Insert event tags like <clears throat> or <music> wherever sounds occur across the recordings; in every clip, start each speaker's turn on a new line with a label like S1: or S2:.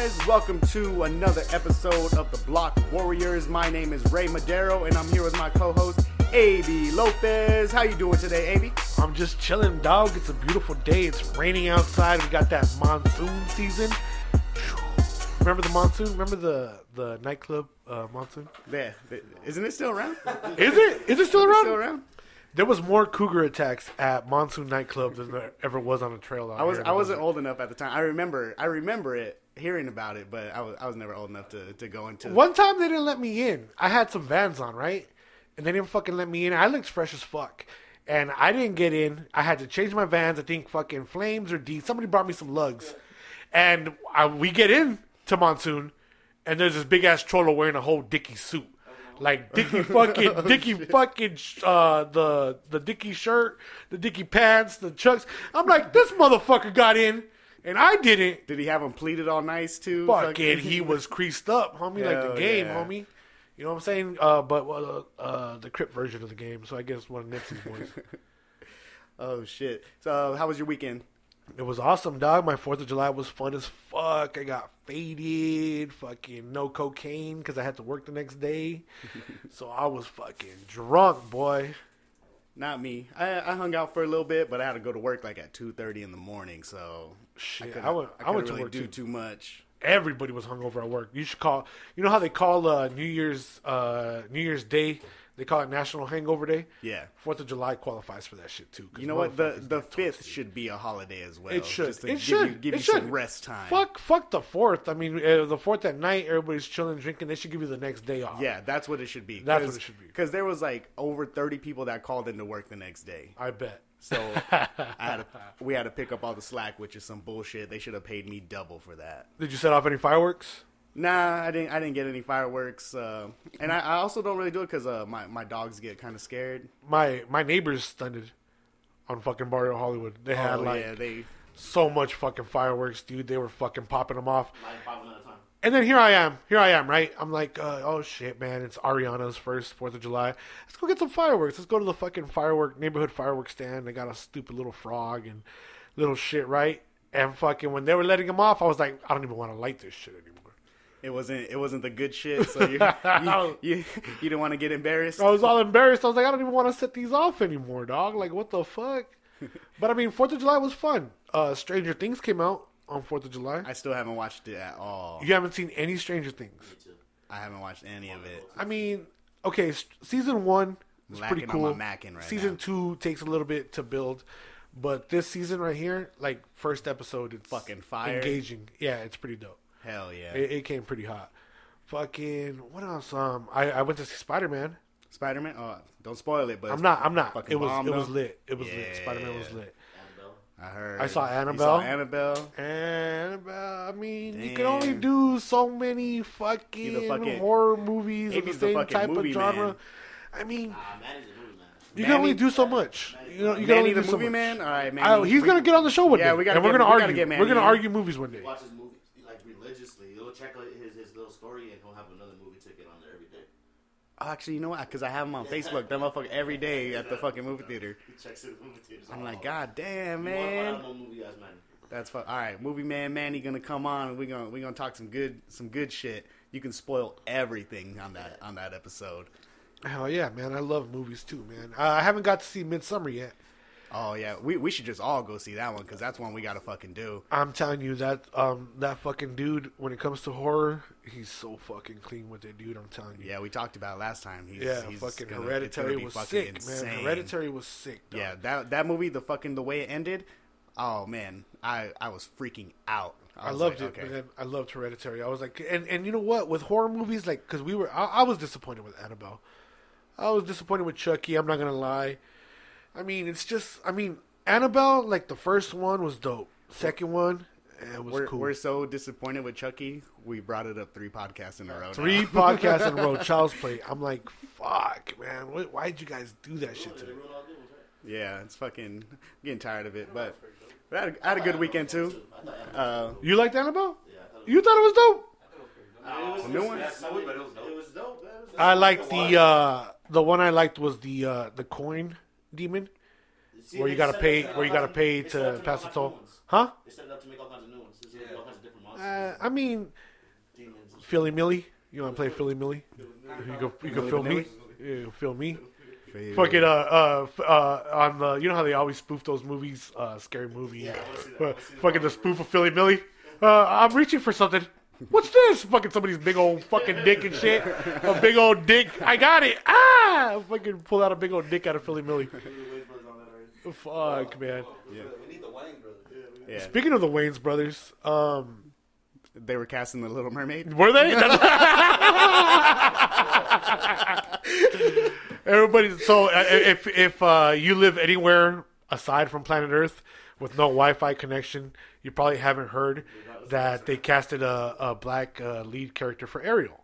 S1: guys? Welcome to another episode of the Block Warriors. My name is Ray Madero, and I'm here with my co-host AB Lopez. How you doing today, AB?
S2: I'm just chilling, dog. It's a beautiful day. It's raining outside. We got that monsoon season. Remember the monsoon? Remember the the nightclub uh, monsoon?
S1: Yeah, isn't it still around?
S2: Is it? Is it still around?
S1: Still around?
S2: There was more cougar attacks at Monsoon nightclub than there ever was on a trail.
S1: I was I wasn't old enough at the time. I remember I remember it, hearing about it, but I was I was never old enough to, to go into.
S2: One time they didn't let me in. I had some Vans on, right? And they didn't fucking let me in. I looked fresh as fuck. And I didn't get in. I had to change my Vans. I think fucking Flames or D. Somebody brought me some lugs. And I, we get in to Monsoon, and there's this big ass troller wearing a whole Dickie suit. Like Dickie <laughs> fucking Dickie fucking uh the the Dickie shirt, the Dickie pants, the chucks. I'm like, this motherfucker got in and I didn't.
S1: Did he have him pleated all nice too?
S2: Fucking, he was creased up, homie, like the game,
S1: yeah.
S2: homie. You know what I'm saying? Uh, but uh, uh, the Crip version of the game. So I guess one of Nipsey's boys. <laughs>
S1: Oh shit! So how was your weekend?
S2: it was awesome, dog. My Fourth of July was fun as fuck. I got faded, fucking no cocaine because I had to work the next day. <laughs> so I was fucking drunk, boy.
S1: Not me. I, I hung out for a little bit, but I had to go to work like at two thirty in the morning. So
S2: Shit,
S1: couldn't-
S2: I went. I,
S1: couldn't
S2: went to work
S1: do
S2: too.
S1: too much.
S2: Everybody was hungover at work. You should call. You know how they call uh, New Year's uh, New Year's Day? They call it National Hangover Day.
S1: Yeah.
S2: Fourth of July qualifies for that shit too.
S1: You know what? The the fifth should be a holiday as well.
S2: It should. It
S1: give
S2: should.
S1: you give
S2: it
S1: you
S2: should.
S1: some rest time.
S2: Fuck, fuck the fourth. I mean, uh, the fourth at night, everybody's chilling, drinking. They should give you the next day off.
S1: Yeah, that's what it should be.
S2: That's what it should be.
S1: Because there was like over thirty people that called into work the next day.
S2: I bet.
S1: So <laughs> I had to, we had to pick up all the slack, which is some bullshit. They should have paid me double for that.
S2: Did you set off any fireworks?
S1: Nah, I didn't. I didn't get any fireworks, uh, and I, I also don't really do it because uh, my my dogs get kind of scared.
S2: My my neighbors stunted on fucking Barrio Hollywood. They had
S1: oh
S2: like
S1: yeah, they
S2: so much fucking fireworks, dude. They were fucking popping them off.
S3: Like five one at a time.
S2: And then here I am. Here I am, right? I'm like, uh, oh shit, man. It's Ariana's first Fourth of July. Let's go get some fireworks. Let's go to the fucking firework neighborhood fireworks stand. They got a stupid little frog and little shit, right? And fucking when they were letting them off, I was like, I don't even want to light this shit anymore.
S1: it wasn't it wasn't the good shit. So you <laughs> you, you, you didn't want to get embarrassed.
S2: I was all embarrassed. I was like, I don't even want to set these off anymore, dog. Like, what the fuck? <laughs> but I mean, Fourth of July was fun. Uh, Stranger Things came out on Fourth of July.
S1: I still haven't watched it at all.
S2: You haven't seen any Stranger Things.
S1: I haven't watched any of it.
S2: I mean, okay, s- season one is
S1: Lacking
S2: pretty
S1: on
S2: cool.
S1: my right
S2: season
S1: now.
S2: two takes a little bit to build, but this season right here, like first episode, it's
S1: Fucking fire.
S2: engaging. Yeah, it's pretty dope.
S1: Hell yeah,
S2: It, it came pretty hot. Fucking what else? Um, I, I went to see Spider Man.
S1: Spider Man. Oh, don't spoil it. But
S2: I'm not. I'm not. It was.
S1: bomb,
S2: It was lit. It was lit. Spider Man was lit.
S3: Annabelle.
S1: I heard.
S2: I saw
S1: You
S2: Annabelle.
S1: saw Annabelle.
S2: And uh, I mean, you can only do so many fucking,
S1: fucking-
S2: horror movies of the
S1: Amy's the
S2: same
S1: fucking
S2: type of genre.
S1: man.
S2: I mean,
S3: man is a movie man.
S2: you can only do so much. You know, you can only
S1: Manny the
S2: do so
S1: movie
S2: much.
S1: man. All right, man.
S2: Oh, he's gonna get on the show one
S1: Yeah,
S2: day.
S1: we gotta
S2: and we're gonna
S1: we gotta
S2: argue.
S1: get Manny
S2: we're gonna argue movies one day.
S3: Watch his movie like religiously. He'll check his, his little story and he'll have another movie ticket on there every day.
S1: Actually, you know what? Because I have him on Facebook. That motherfucker every day at the fucking movie theater.
S3: He checks his movie theaters.
S1: I'm like, God damn,
S3: man.
S1: man.
S3: Movie man.
S1: That's fu- all right. Movie man, Manny gonna come on. and We gonna we gonna talk some good some good shit. You can spoil everything on that on that episode.
S2: Hell yeah, man! I love movies too, man. Uh, I haven't got to see Midsommar yet.
S1: Oh yeah, we we should just all go see that one because that's one we gotta fucking do.
S2: I'm telling you that um that fucking dude, when it comes to horror, he's so fucking clean with it, dude. I'm telling you.
S1: Yeah, we talked about it last time. He's,
S2: Yeah,
S1: he's
S2: fucking
S1: gonna-
S2: Hereditary was
S1: fucking
S2: sick,
S1: insane.
S2: man. Hereditary was sick. Dog.
S1: Yeah, that that movie, the fucking the way it ended. Oh man, I I was freaking out.
S2: I
S1: was
S2: loved
S1: like,
S2: it,
S1: okay.
S2: man. I loved Hereditary. I was like, and and you know what? With horror movies, like, because we were, I, I was disappointed with Annabelle. I was disappointed with Chucky. I'm not gonna lie. I mean, it's just, I mean, Annabelle, like the first one was dope. Second one, eh, it was
S1: We're,
S2: cool.
S1: we're so disappointed with Chucky. We brought it up three podcasts in a row. now.
S2: Three podcasts in a row, <laughs> Child's Play. I'm like, fuck, man. Why, why did you guys do that shit to me?
S3: They ruined all the good ones, right?
S1: Yeah, it's fucking I'm getting tired of it. But, but I, had a, I had a good weekend too. Uh,
S2: You liked Annabelle?
S3: Yeah, I thought it
S2: You thought it was dope?
S3: was,
S1: The new one?
S3: It was, it was dope. man. It was
S2: I liked the uh the one I liked was the uh the coin demon where you gotta pay where you gotta pay to pass the toll. Huh?
S3: They set it up to make all kinds of new ones. There's gonna be all kinds of different
S2: Uh, I mean,
S3: Demons.
S2: Philly Millie. You want to play Philly Millie? You go. You can
S1: Milli
S2: feel me.
S1: Vanilli?
S2: You can feel me.
S1: Favorite.
S2: Fucking uh uh uh on the you know how they always spoof those movies uh scary movie
S3: Yeah, I wanna see that. I wanna see the
S2: fucking the spoof of Philly Millie uh I'm reaching for something what's this fucking somebody's big old fucking dick and shit a big old dick I got it ah fucking pull out a big old dick out of Philly Millie
S3: The Wayans brothers on that already.
S2: fuck man
S3: We need the Wayne brothers.
S1: Yeah,
S2: speaking of the Wayne's brothers um
S1: they were casting the Little Mermaid.
S2: Were they? <laughs> <laughs> Everybody. So uh, if if uh, you live anywhere aside from planet Earth with no Wi-Fi connection, you probably haven't heard that they casted a, a black uh, lead character for Ariel.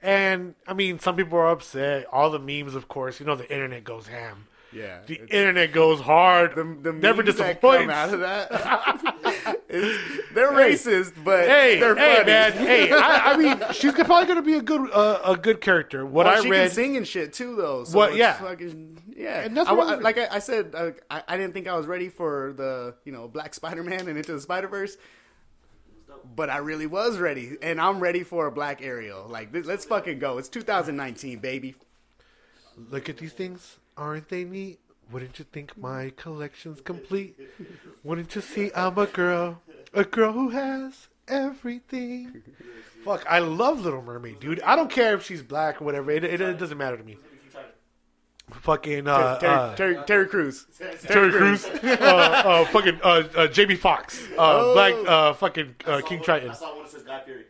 S2: And I mean, some people are upset. All the memes, of course, you know, the internet goes ham.
S1: Yeah,
S2: The internet goes hard.
S1: the, the
S2: never disappoints.
S1: out of that. <laughs> they're racist, but
S2: Hey,
S1: they're
S2: hey,
S1: funny.
S2: man. <laughs> Hey, I, I mean, she's probably going to be a good uh, a good character. What
S1: Well,
S2: I
S1: she
S2: read,
S1: can sing and shit too, though. So
S2: What-
S1: it's
S2: yeah.
S1: fucking, yeah.
S2: And that's
S1: I,
S2: I'm-
S1: like I, I said, I, I didn't think I was ready for the you know Black Spider Man and Into the Spider Verse, but I really was ready, and I'm ready for a Black Ariel. Like let's fucking go. It's 2019, baby.
S2: Look at these things. Aren't they neat? Wouldn't you think my collection's complete? Wouldn't you see I'm a girl? A girl who has everything. Fuck, I love Little Mermaid, dude. I don't care if she's black or whatever. It, it, it doesn't matter to me. Fucking uh,
S1: Terry,
S2: uh,
S1: Terry, Terry Crews.
S2: Terry Crews, uh, uh, fucking uh, uh, Jamie Foxx, uh,
S1: Oh.
S2: black, uh, fucking uh, King
S3: one-
S2: Triton.
S3: I saw one that says Guy Fieri.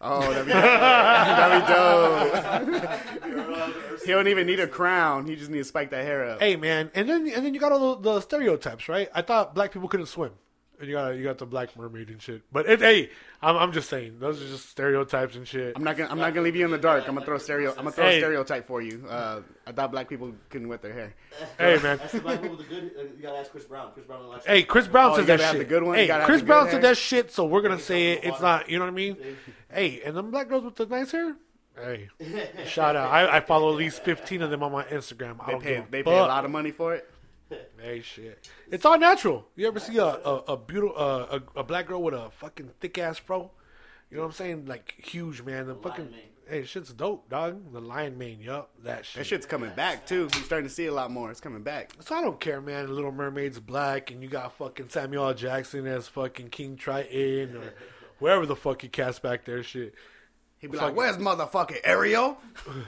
S1: Oh, that'd be, <laughs> that'd be dope. He don't even need a crown. He just need to spike that hair up.
S2: Hey man, and then and then you got all the, the stereotypes, right? I thought black people couldn't swim, and you got you got the black mermaid and shit. But it, hey, I'm I'm just saying those are just stereotypes and shit.
S1: I'm not gonna. I'm not gonna leave you in the dark. I'm gonna throw stereo. I'm gonna throw
S2: Hey.
S1: a stereotype for you. Uh, I thought black people couldn't wet their hair.
S2: Hey man,
S3: That's the black people with the good. Uh, you gotta ask Chris Brown. Chris Brown likes.
S2: hey Chris Brown
S1: Oh,
S2: says that
S1: gotta have
S2: shit.
S1: the good one? You
S2: Hey,
S1: gotta have
S2: Chris
S1: the good
S2: Brown
S1: hair?
S2: said that shit, so we're gonna say it. It's not. You know what I mean? Hey, and them black girls with the nice hair. Hey, <laughs> shout out! I, I follow at least 15 of them on my Instagram. I
S1: They
S2: don't
S1: pay.
S2: give a
S1: They pay a
S2: fuck.
S1: lot of money for it.
S2: Hey, shit. It's all natural. You ever see a a, a beautiful uh, a, a black girl with a fucking thick ass fro? You know what I'm saying? Like huge, man. The fucking
S3: mane.
S2: hey, shit's dope, dog. The lion mane, yup, that shit.
S1: That shit's coming back too. I'm starting to see a lot more. It's coming back.
S2: So I don't care, man. Little Mermaid's black, and you got fucking Samuel Jackson as fucking King Triton or wherever the fuck you cast back there. Shit,
S1: He'd be
S2: Fuck.
S1: like, "Where's motherfucking Ariel?"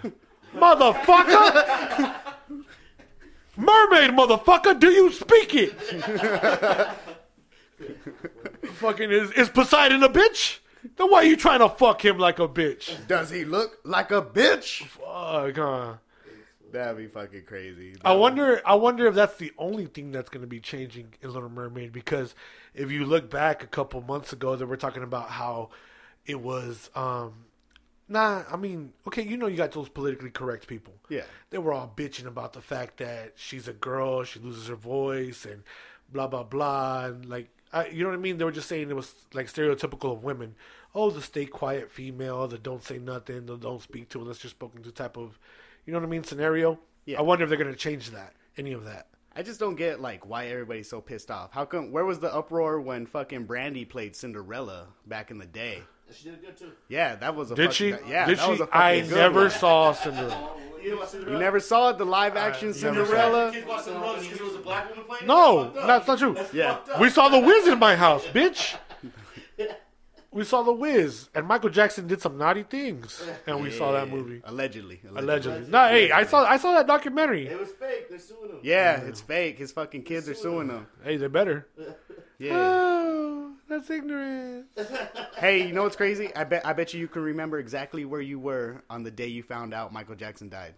S1: <laughs>
S2: motherfucker. <laughs> Mermaid, motherfucker, do you speak it? <laughs> fucking is is Poseidon a bitch? Then why are you trying to fuck him like a bitch?
S1: Does he look like a bitch?
S2: Fuck, huh?
S1: That'd be fucking crazy.
S2: I wonder. I wonder if that's the only thing that's going to be changing in Little Mermaid. Because if you look back a couple months ago, they were talking about how it was. um Nah, I mean, okay, you know, you got those politically correct people.
S1: Yeah.
S2: they were all bitching about the fact that she's a girl, she loses her voice, and blah blah blah, and like, I, you know what I mean? They were just saying it was like stereotypical of women. Oh, the stay quiet female, the don't say nothing, the don't speak to unless you're spoken to type of, you know what I mean? Scenario.
S1: Yeah.
S2: I wonder if they're gonna change that, any of that.
S1: I just don't get like why everybody's so pissed off. How come? Where was the uproar when fucking Brandy played Cinderella back in the day?
S3: She did good too.
S1: Yeah, that was a
S2: Did
S1: fucking,
S2: she?
S1: Yeah,
S2: Did
S1: that
S2: she?
S1: was a
S2: I
S1: good
S2: never
S1: one.
S2: saw Cinderella.
S3: You, know what Cinderella?
S1: You never saw it, the live action
S2: never
S1: Cinderella.
S3: Kids watch Cinderella just because it was a black woman playing. it?
S2: No,
S3: That's fucked up.
S2: that's not true.
S3: That's
S1: Yeah.
S2: We saw the Wiz in my house, bitch. <laughs> We saw the Wiz, and Michael Jackson did some naughty things, and we saw that movie
S1: allegedly.
S2: allegedly. No, hey, I saw I saw that documentary.
S3: It was fake. They're suing him.
S1: Yeah, it's fake. His fucking kids are suing him.
S2: Hey, they're better. <laughs>
S1: Yeah.
S2: Oh, that's ignorant. <laughs>
S1: Hey, you know what's crazy? I bet I bet you you can remember exactly where you were on the day you found out Michael Jackson died.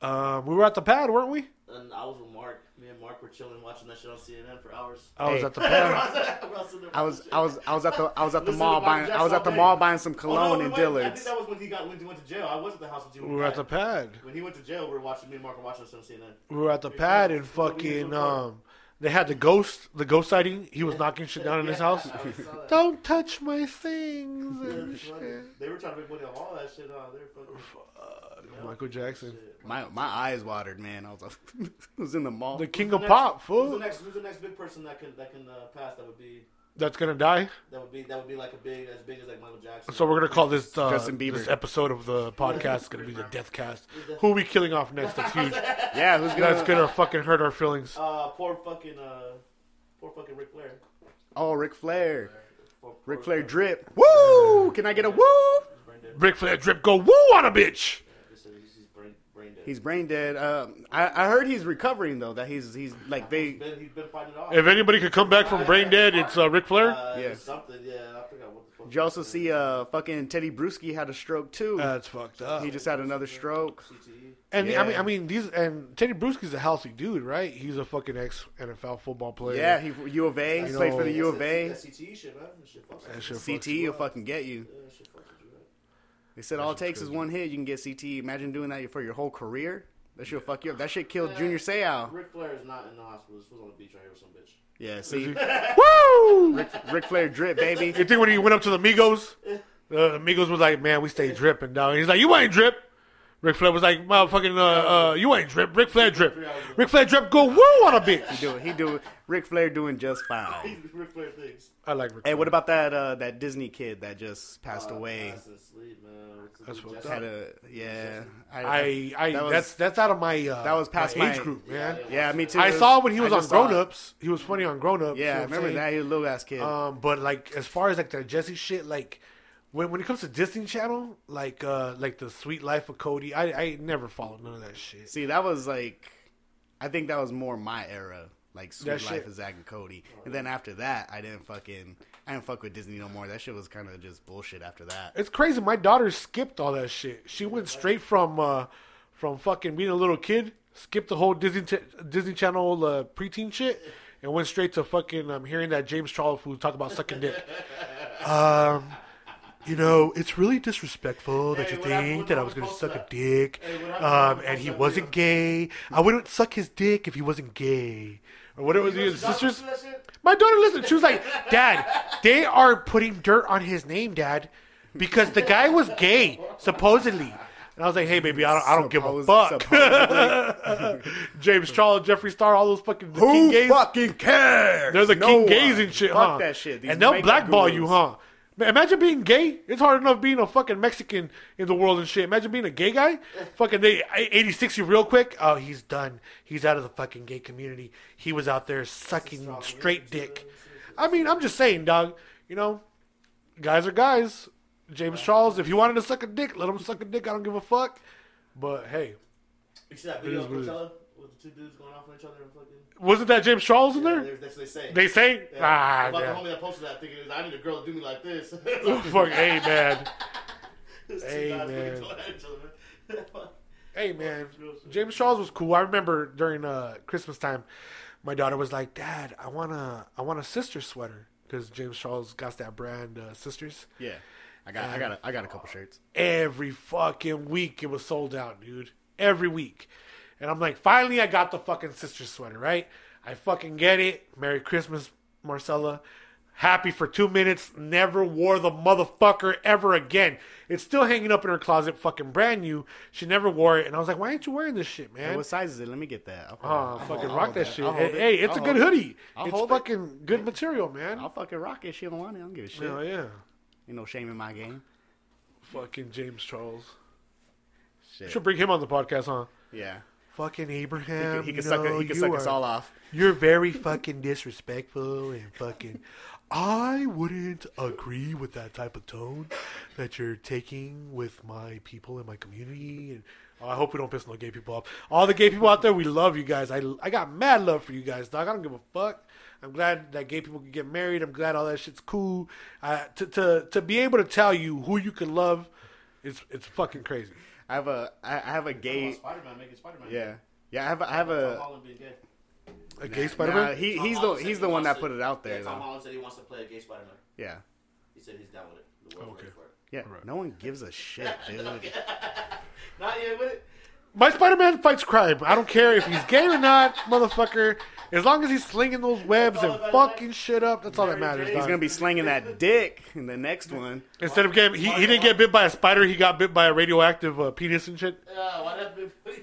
S2: Um, we were at the pad, weren't we?
S3: And I was with Mark. Me and Mark were chilling watching that shit on CNN for hours.
S2: I was
S1: Hey.
S2: at the pad. <laughs>
S1: I was I was I was at the I was at the
S3: Listen
S1: mall buying I was at the mall
S3: day.
S1: buying some
S3: Oh, no,
S1: cologne
S3: we
S1: and
S3: went- I think that was when he got when he went to jail. I was at the house with you.
S2: We were at the pad.
S3: When he went to jail, we were watching. Me and Mark were watching us on CNN.
S2: We were at the pad, and fucking um, they had the ghost, the ghost sighting. He was knocking shit down in his house.
S3: I saw that.
S2: Don't touch my things
S3: Yeah,
S2: and shit.
S3: They were trying to make money off all that shit. Huh? They were fucking.
S2: Michael Jackson,
S1: My my eyes watered, man. I was I <laughs> was in the mall.
S2: the king
S3: Who's
S2: of
S3: the
S2: pop,
S3: next- Who's the next? Who's the next big person that can that can uh, pass? That would be
S2: That's gonna die.
S3: That would be that would be like a big as big as like Michael Jackson.
S2: So we're gonna call this uh,
S1: Justin Bieber.
S2: this episode of the podcast is gonna be the <laughs> death cast. Who are we killing off next? That's huge. <laughs>
S1: Yeah, who's gonna?
S2: That's gonna fucking hurt our feelings.
S3: Uh, poor fucking uh, poor fucking Ric Flair.
S1: Oh, Ric Flair.
S3: Poor, poor
S1: Ric Flair drip. Woo! Can I get a woo?
S3: Brain.
S2: Ric Flair drip go woo on a bitch.
S3: He's, he's brain, brain dead.
S1: He's brain dead. Um, I, I heard he's recovering though. That he's he's like they.
S3: He's been, he's been fighting it off.
S2: If anybody could come back from brain dead, it's uh, Ric Flair.
S3: uh,
S1: Yeah.
S3: yeah. Something. Yeah, I forgot what the fuck.
S1: Did you also see uh fucking Tedy Bruschi had a stroke too?
S2: That's fucked up.
S1: he just had another stroke.
S3: CTE.
S2: And
S1: Yeah.
S2: I mean, I mean, these and Tedy Bruschi's a healthy dude, right? He's a fucking ex NFL football player.
S1: Yeah, he U of A. He played
S2: know-
S1: for the U of A.
S3: That CTE shit, man. That shit
S2: That shit
S3: you.
S2: fucks
S1: CT
S2: you
S1: will fucking get you.
S3: Yeah, that shit fucks with you, man.
S1: They said all it takes is one hit. You can get CT. Imagine doing that for your whole career. That shit'll fuck you up. That shit killed Junior Seau.
S3: Ric Flair is not in the hospital. This was on the beach right here with some bitch.
S1: Yeah, see, <laughs>
S2: Woo!
S1: Ric, Ric Flair drip, baby.
S2: You think when he went up to the Migos, <laughs> uh, the Migos was like, "Man, we stay dripping, dog." He's like, "You ain't drip." Ric Flair was like, "Motherfucking, uh, uh, you ain't drip." Ric Flair drip. Ric Flair drip. Go woo on a bitch.
S1: He do it. He do it. Ric Flair doing just fine. <laughs>
S3: Ric Flair things.
S2: I like Ric.
S1: Hey,
S2: Flair.
S1: what about that uh, that Disney kid that just passed
S3: Uh,
S1: away?
S3: fast and man.
S2: That's
S3: dude,
S2: fucked
S1: Had a yeah.
S2: I, I,
S1: that was-
S2: that's that's out of my uh,
S1: that was past my-
S2: age group, man.
S1: yeah, me too.
S2: I saw when he was
S1: I
S2: on
S1: just saw
S2: Grown Ups. He was funny on Grown Ups.
S1: Yeah, I remember that. He was a little ass kid.
S2: Um, but like as far as like the Jesse shit, like when when it comes to Disney Channel, like uh like the Sweet Life of Cody, I I never followed none of that shit.
S1: See, that was like, I think that was more my era. Like Sweet
S2: That
S1: Life
S2: shit-
S1: of Zack and Cody, and then after that, I didn't fucking, I didn't fuck with Disney no more. That shit was kind of just bullshit after that.
S2: It's crazy. My daughter skipped all that shit. She went straight from uh from fucking being a little kid, skipped the whole Disney t- Disney Channel uh, preteen shit, and went straight to fucking um, hearing that James Charles fool talk about sucking dick. <laughs> Um. You know, it's really disrespectful that
S3: Hey,
S2: you think that I was going to
S3: posted
S2: suck a dick,
S3: Hey, what happened when
S2: um, and he wasn't gay. I wouldn't suck his dick if he wasn't gay, or whatever. The
S3: Your daughter
S2: sisters,
S3: do that shit?
S2: my daughter listened. She was like, "Dad, they are putting dirt on his name, Dad, because the guy was gay, supposedly." And I was like, "Hey, baby, I don't, I don't give a fuck." <laughs> James Charles, Jeffree Star, all those fucking the
S1: Who
S2: king gays.
S1: fucking cares?
S2: They're the
S1: No
S2: king
S1: one.
S2: gays and shit,
S1: Fuck
S2: huh?
S1: that shit. These
S2: and they'll blackball
S1: gurus.
S2: you, huh? Imagine being gay. It's hard enough being a fucking Mexican in the world and shit. Imagine being a gay guy. fucking they 86 you real quick. Oh, he's done. He's out of the fucking gay community. He was out there sucking straight dick. I mean, I'm just saying, dog. You know, guys are guys. James Charles, if you wanted to suck a dick, let him suck a dick. I don't give a fuck. But hey,
S3: You see that video
S2: is
S3: of
S2: what it is.
S3: Coachella with the two dudes going off on each other and fucking.
S2: wasn't that James Charles in there?
S3: That's what they say.
S2: They say,
S3: Yeah.
S2: ah,
S3: About the homie that posted that thinking, I need a girl to do me like this. <laughs> <laughs>
S2: fuck, hey man. <laughs> Hey,
S3: fucking
S2: man.
S3: going at each other, man.
S2: Hey man, James Charles was cool. I remember during uh, Christmas time, my daughter was like, "Dad, I want a I want a sister sweater because James Charles got that brand uh, sisters."
S1: Yeah, I got, I got, a, I got a couple shirts.
S2: Every fucking week it was sold out, dude. Every week, and I'm like, finally, I got the fucking sister sweater. Right? I fucking get it. Merry Christmas, Marcella. Happy for two minutes. Never wore the motherfucker ever again. It's still hanging up in her closet, fucking brand new. She never wore it, and I was like, "Why aren't you wearing this shit, man?"
S1: Hey, what size is it? Let me get that. I'll,
S2: Oh,
S1: I'll-
S2: fucking
S1: I'll
S2: rock
S1: hold
S2: that shit. Hey,
S1: it.
S2: hey, it's
S1: I'll
S2: a good
S1: hold it.
S2: hoodie. It's
S1: hold it.
S2: fucking good material, man.
S1: I'll fucking rock it. She don't want it. I don't give a shit.
S2: Hell yeah.
S1: Ain't no shame in my game.
S2: Fucking James Charles.
S1: Shit.
S2: Should bring him on the podcast, huh?
S1: Yeah.
S2: Fucking
S1: He
S2: Abraham.
S1: could, he
S2: you
S1: could suck,
S2: know,
S1: he could
S2: you
S1: suck us
S2: are-
S1: all off.
S2: You're very fucking disrespectful and fucking. <laughs> I wouldn't agree with that type of tone that you're taking with my people in my community. And oh, I hope we don't piss no gay people off. All the gay people out there, we love you guys. I, I got mad love for you guys, dog. I don't give a fuck. I'm glad that gay people can get married. I'm glad all that shit's cool. Uh, to, to to be able to tell you who you can love, it's it's fucking crazy.
S1: I have a I have a gay.
S3: Spider Man making Spider Man.
S1: Yeah. Yeah. I have, a, I have
S3: Tom
S1: a.
S3: Holland being gay.
S2: A gay
S1: Nah,
S2: Spider-Man.
S1: he,
S3: Tom
S1: he's the,
S3: Holland said
S1: he's
S3: he
S1: the one
S3: wants
S1: that
S3: to-
S1: put it out there,
S3: Yeah, Tom
S1: though.
S3: Holland said he wants to play a gay Spider Man.
S1: Yeah.
S3: He said he's down with it. The world's
S2: Okay.
S3: ready for it.
S1: Yeah. No one gives a shit, <laughs> dude. <laughs>
S3: Not yet with it.
S2: My Spider-Man fights crime. I don't care if he's gay or not, motherfucker. As long as he's slinging those webs and fucking shit up, that's all that matters.
S1: He's
S2: dog.
S1: gonna be slinging that dick in the next one.
S2: Instead of getting, he, he didn't get bit by a spider. He got bit by a radioactive uh, penis and shit.
S3: Yeah, why that be? <laughs>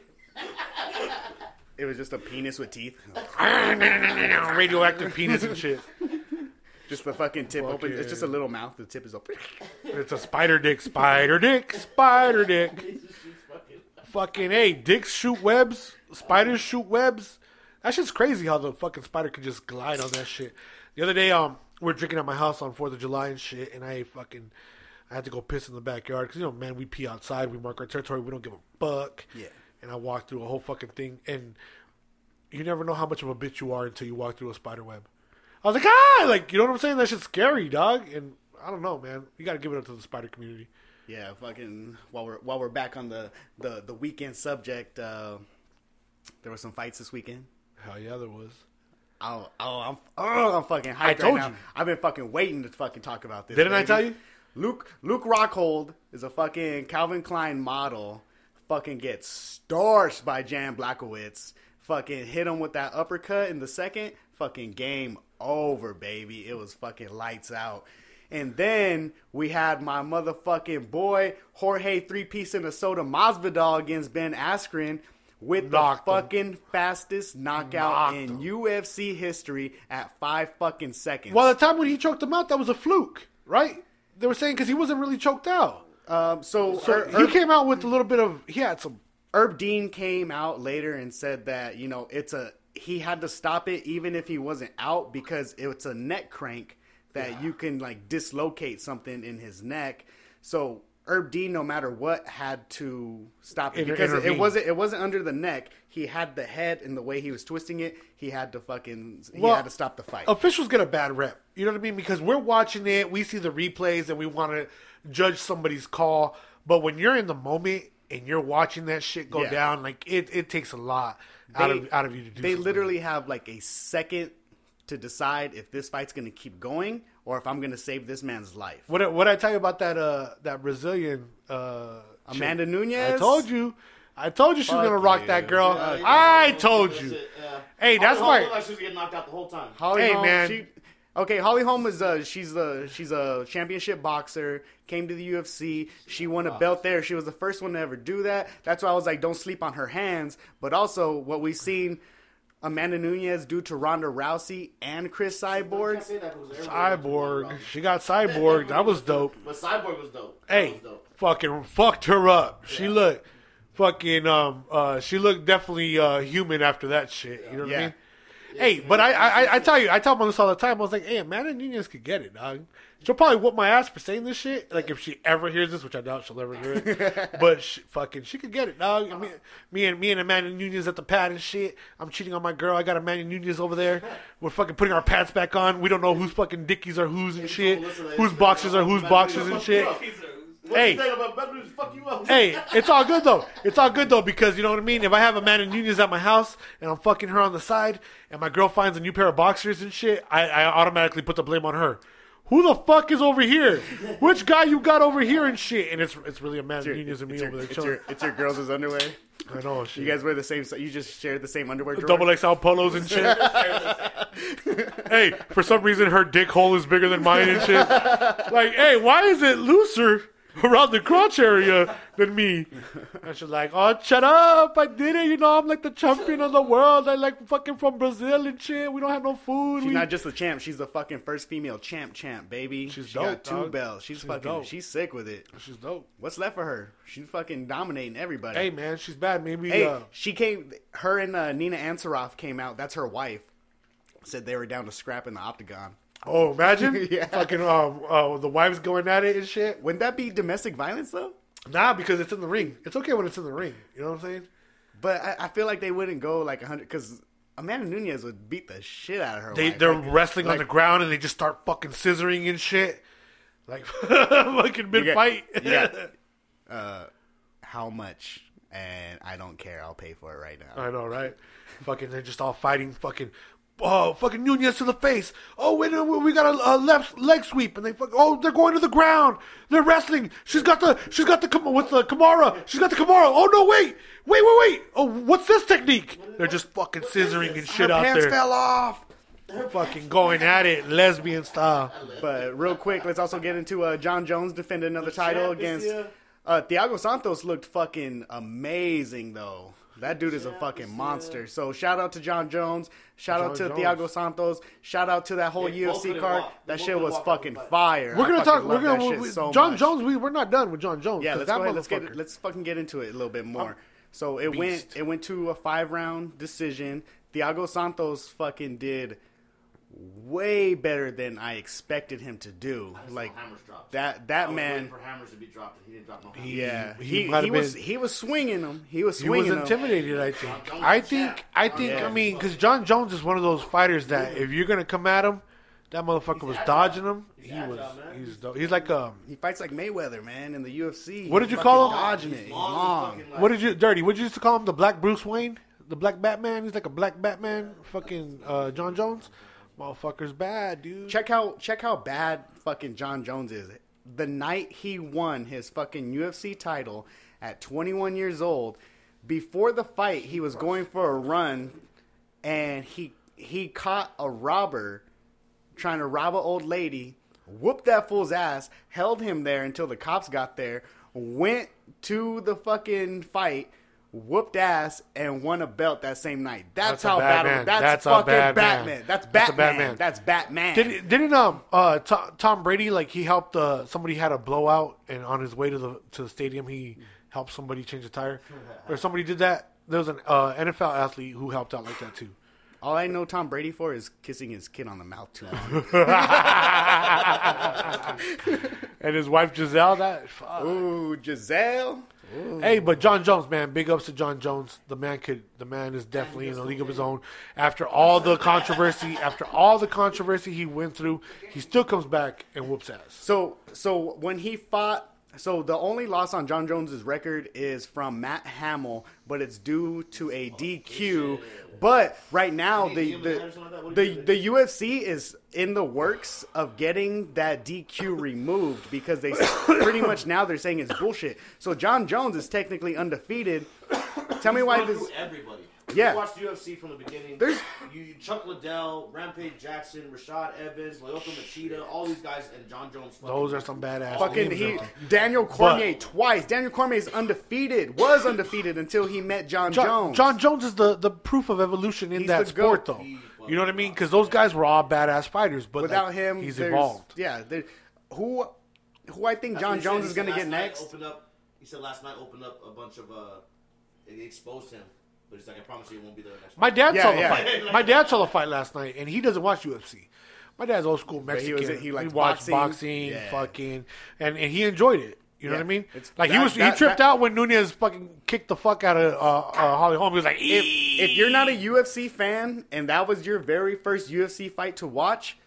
S1: It was just a penis with teeth. <laughs>
S2: radioactive penis and shit.
S1: Just the fucking tip open. It's just a little mouth. The tip is open. <laughs>
S2: It's a spider dick, spider dick, spider dick. fucking hey, dicks shoot webs, spiders shoot webs. That shit's crazy how the fucking spider could just glide on that shit. The other day, um, we are drinking at my house on Fourth of July and shit, and I fucking I had to go piss in the backyard because you know, man, we pee outside, we mark our territory, we don't give a fuck.
S1: Yeah.
S2: And I walked through a whole fucking thing, and you never know how much of a bitch you are until you walk through a spider web. I was like, ah, like you know what I'm saying? That shit's scary, dog. And I don't know, man. You got to give it up to the spider community.
S1: Yeah, fucking. While we're while we're back on the the the weekend subject, uh, there were some fights this weekend.
S2: Hell yeah, there was.
S1: Oh, oh, I'm, oh, I'm fucking hyped I
S2: told
S1: right
S2: you.
S1: I've been fucking waiting to fucking talk about this.
S2: Didn't
S1: baby.
S2: I tell you?
S1: Luke Luke Rockhold is a fucking Calvin Klein model. Fucking gets starched by Jan Blachowicz. Fucking hit him with that uppercut in the second. Fucking game over, baby. It was fucking lights out. And then we had my motherfucking boy Jorge three piece in a soda Masvidal against Ben Askren with
S2: Knocked
S1: the
S2: him.
S1: fucking fastest knockout
S2: Knocked
S1: in
S2: him.
S1: UFC history at five fucking seconds.
S2: Well, the time when he choked him out, that was a fluke, right? They were saying because he wasn't really choked out.
S1: um, so,
S2: So
S1: Herb,
S2: he came out with a little bit of he had some.
S1: Herb Dean came out later and said that you know it's a he had to stop it even if he wasn't out because it's a neck crank that you can like dislocate something in his neck. So Herb Dean, no matter what, had to stop it
S2: Inter-
S1: because it wasn't it wasn't under the neck. He had the head and the way he was twisting it. He had to fucking he
S2: Well,
S1: had to stop the fight.
S2: Officials get a bad rep. You know what I mean? Because we're watching it, we see the replays, and we want to judge somebody's call. But when you're in the moment and you're watching that shit go
S1: Yeah.
S2: down, like it, it takes a lot out of out of you to do.
S1: They
S2: something.
S1: literally have like a second to decide if this fight's going to keep going or if I'm going to save this man's life.
S2: What what I tell you about that uh that Brazilian uh chick?
S1: Amanda Nunes?
S2: I told you. I told you she was gonna rock
S1: you.
S2: that girl.
S3: Yeah, yeah,
S2: I
S3: yeah,
S2: told
S3: that's
S2: you.
S3: it, yeah.
S2: Hey, that's
S3: Holly
S2: why-
S3: looked like she was getting knocked out the whole time.
S1: Holly
S2: Hey,
S1: Holm,
S2: man.
S1: She, okay, Holly Holm is uh she's a she's a championship boxer. Came to the UFC. She won a belt there. She was the first one to ever do that. That's why I was like, don't sleep on her hands. But also, what we've seen Amanda Nunes due to Ronda Rousey and Cris Cyborg.
S3: Can't say that 'cause everybody
S2: Cyborg. She got cyborg. That was dope. <laughs>
S3: But Cyborg was dope. That
S2: Hey,
S3: was dope.
S2: fucking fucked her up. She looked fucking um uh she looked definitely uh human after that shit. You know what I
S1: Yeah.
S2: mean? Hey, but I, I I tell you, I tell them this all the time. I was like, hey, Amanda Nunez could get it, dog. She'll probably whoop my ass for saying this shit. Like if she ever hears this, which I doubt she'll ever hear it. <laughs> but she, fucking, she could get it, dog. I mean, me and me and Amanda Nunes at the pad and shit. I'm cheating on my girl. I got Amanda Nunes over there. We're fucking putting our pants back on. We don't know whose fucking dickies are who's and shit. Whose boxers are whose boxers and shit. Hey.
S3: about Better News? Fuck you up.
S2: hey, it's all good though. It's all good though because you know what I mean. If I have Amanda Nunes at my house and I'm fucking her on the side, and my girl finds a new pair of boxers and shit, I, I automatically put the blame on her. Who the fuck is over here? Which guy you got over here and shit? And it's it's really Amanda
S1: Your-
S2: Nunes and me
S1: your,
S2: over there
S1: it's,
S2: chilling.
S1: your, it's your girls' underwear.
S2: I know. Shit.
S1: You guys wear the same. You just share the same underwear drawer.
S2: double XL polos and shit. <laughs> hey, for some reason her dick hole is bigger than mine and shit. Like, hey, why is it looser <laughs> around the crotch area than me? And she's like, oh, shut up! I did it. You know, I'm like the champion of the world. I like fucking from Brazil and shit. We don't have no food.
S1: She's
S2: We-
S1: not just the champ. She's the fucking first female champ, champ, baby.
S2: She's
S1: she
S2: dope,
S1: got two
S2: dog.
S1: belts. She's,
S2: She's
S1: fucking.
S2: dope.
S1: She's sick with it.
S2: She's dope.
S1: What's left for her? She's fucking dominating everybody.
S2: Hey, man, she's bad. Maybe.
S1: Hey,
S2: uh,
S1: she came. Her and uh, Nina Ansaroff came out. That's her wife. Said they were down to scrap in the octagon.
S2: Oh, imagine. <laughs>
S1: Yeah.
S2: Fucking um, uh, the wives going at it and shit.
S1: Wouldn't that be domestic violence though?
S2: Nah, because it's in the ring. It's okay when it's in the ring. You know what I'm saying?
S1: But I, I feel like they wouldn't go like a hundred because Amanda Nunes would beat the shit out of her.
S2: They
S1: wife.
S2: they're
S1: Like,
S2: wrestling on the ground and they just start fucking scissoring and shit, like <laughs> fucking mid fight. <laughs>
S1: uh, how much? And I don't care. I'll pay for it right now.
S2: I know, right? fucking they're just all fighting. Fucking oh, fucking Nunes to the face. Oh wait, no, we got a, a left leg sweep, and they fuck. Oh, they're going to the ground. They're wrestling. She's got the she's got the Kam- with the Kimura. She's got the Kimura. Oh no, wait, wait, wait, wait. Oh, what's this technique? They're just fucking scissoring and shit
S1: her
S2: out
S1: pants
S2: there.
S1: fell off.
S2: They're fucking going at it, lesbian style.
S1: But real quick, let's also get into uh, Jon Jones defended another title against. Uh, Thiago Santos looked fucking amazing though. That dude is a fucking monster. So shout out to Jon Jones. Shout out to
S2: John
S1: Thiago Santos. Shout out to that whole
S3: They
S1: UFC card. That shit was fucking
S3: off
S1: fire.
S2: We're gonna
S1: fucking
S2: talk. We're gonna
S1: shit
S2: we-
S1: so
S2: John
S1: much.
S2: Jones. We we're not done with Jon Jones.
S1: Yeah,
S2: 'cause
S1: let's
S2: that
S1: go ahead. Let's get let's fucking get into it a little bit more. So it
S2: Beast.
S1: went it went to a five round decision. Thiago Santos fucking did way better than I expected him to do.
S3: I
S1: Like
S3: hammers dropped.
S1: that
S3: I
S1: that
S3: was
S1: man.
S3: for hammers to be dropped, and he didn't drop no hammers.
S1: Yeah,
S2: He-
S1: he
S2: he
S1: he,
S2: might
S1: was
S2: been-
S1: he was swinging them. He was swinging.
S2: He was
S1: swinging them.
S2: intimidated. I think. I think. I think.
S1: Yeah.
S2: I mean, because Jon Jones is one of those fighters that if you're gonna come at him, that motherfucker was
S3: agile.
S2: dodging him.
S3: He's
S2: He
S3: agile,
S2: was.
S3: man.
S2: He's. dope. He's like um.
S1: He fights like Mayweather, man, in the UFC.
S2: What did you call him?
S1: Dodging
S3: He's
S1: it.
S3: Long
S1: long.
S3: like-
S2: What did you dirty? What did you used to call him? The Black Bruce Wayne, the Black Batman. He's like a Black Batman. Fucking uh, Jon Jones. Motherfucker's bad, dude.
S1: Check how check how bad fucking Jon Jones is. The night he won his fucking UFC title at 21 years old, before the fight, he was going for a run, and he he caught a robber trying to rob an old lady, whooped that fool's ass, held him there until the cops got there, went to the fucking fight. Whooped ass and won a belt that same night. That's,
S2: That's
S1: how
S2: bad.
S1: That's,
S2: That's
S1: fucking
S2: bad man.
S1: Batman. That's
S2: That's
S1: Batman. That's Batman.
S2: Didn't, didn't um uh Tom, Tom Brady like he helped uh somebody had a blowout and on his way to the to the stadium he helped somebody change a tire or somebody did that. There was an uh, NFL athlete who helped out like that too.
S1: All I know Tom Brady for is kissing his kid on the mouth too long. <laughs>
S2: And his wife Giselle, that fuck.
S1: Ooh, Giselle.
S2: Hey, but Jon Jones, man, big ups to Jon Jones. The man could, the man is definitely in a league of his own. After all the controversy, after all the controversy he went through, he still comes back and whoops ass.
S1: So, so when he fought, so the only loss on Jon Jones's record is from Matt Hamill, but it's due to a DQ. Oh, But right now, the
S3: he give him a
S1: the
S3: head or something like
S1: the, the UFC is in the works of getting that DQ removed because they pretty much <coughs> now they're saying it's bullshit. So Jon Jones is technically undefeated. <coughs> Tell me why this.
S3: through everybody.
S1: Yeah.
S3: You watched UFC from the beginning.
S1: There's-
S3: you, you Chuck Liddell, Rampage Jackson, Rashad Evans, Lyoto Machida, all these guys, and Jon Jones.
S2: Those are some badass.
S1: Fucking
S2: names
S1: he. Daniel Cormier twice. Daniel Cormier is undefeated. Was undefeated until he met John,
S2: John,
S1: Jones.
S2: Jon Jones is the, the proof of evolution in
S1: He's
S2: that sport,
S1: GOAT.
S2: though.
S3: He
S2: You know what I mean? Because those guys were all badass fighters, but
S1: Without
S2: like,
S1: him,
S2: he's evolved.
S1: Yeah, there, who who I think
S3: That's
S1: John
S3: what said.
S1: Jones is going to get next.
S3: Opened up, he said last night opened up a bunch of. uh It exposed him, but he's like, I promise you, it won't be there next.
S2: My dad
S1: Yeah,
S2: saw the
S1: yeah.
S2: fight. My <laughs> dad saw the fight last night, and he doesn't watch UFC. My dad's old school
S1: he
S2: Mexican.
S1: was-
S2: He,
S1: he liked
S2: watched boxing,
S1: boxing. Yeah.
S2: fucking, and, and he enjoyed it. You know
S1: Yeah.
S2: what I mean?
S1: It's-
S2: Like he
S1: that-
S2: was, he tripped
S1: that-
S2: out when Nunes fucking kicked the fuck out of uh, uh, Holly Holm. He was like,
S1: If, if you're not a UFC fan and that was your very first UFC fight to watch,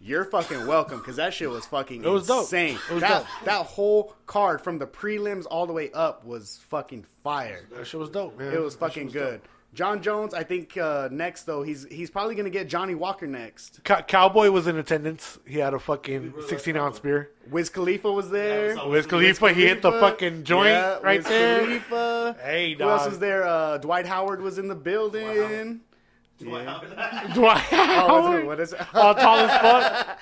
S1: you're fucking welcome because that shit was fucking
S2: It was dope.
S1: insane.
S2: It was
S1: that
S2: dope.
S1: that whole card from the prelims all the way up was fucking fire.
S2: that shit was dope, man.
S1: It was fucking
S2: was
S1: good.
S2: dope.
S1: Jon Jones, I think uh, next though he's he's probably gonna get Johnny Walker next.
S2: Cow- Cowboy was in attendance. He had a fucking 16 ounce beer.
S1: Wiz Khalifa was there.
S3: Yeah,
S2: Wiz Khalifa, he hit the fucking joint
S1: Yeah,
S2: right
S1: Wiz
S2: there.
S1: Khalifa.
S2: Hey,
S1: Who else
S2: dog.
S1: was there? Uh, Dwight Howard was in the building.
S3: Dwight Howard. <laughs>
S2: Dwight
S1: Oh,
S2: Howard.
S1: what is it?
S2: All tall as fuck.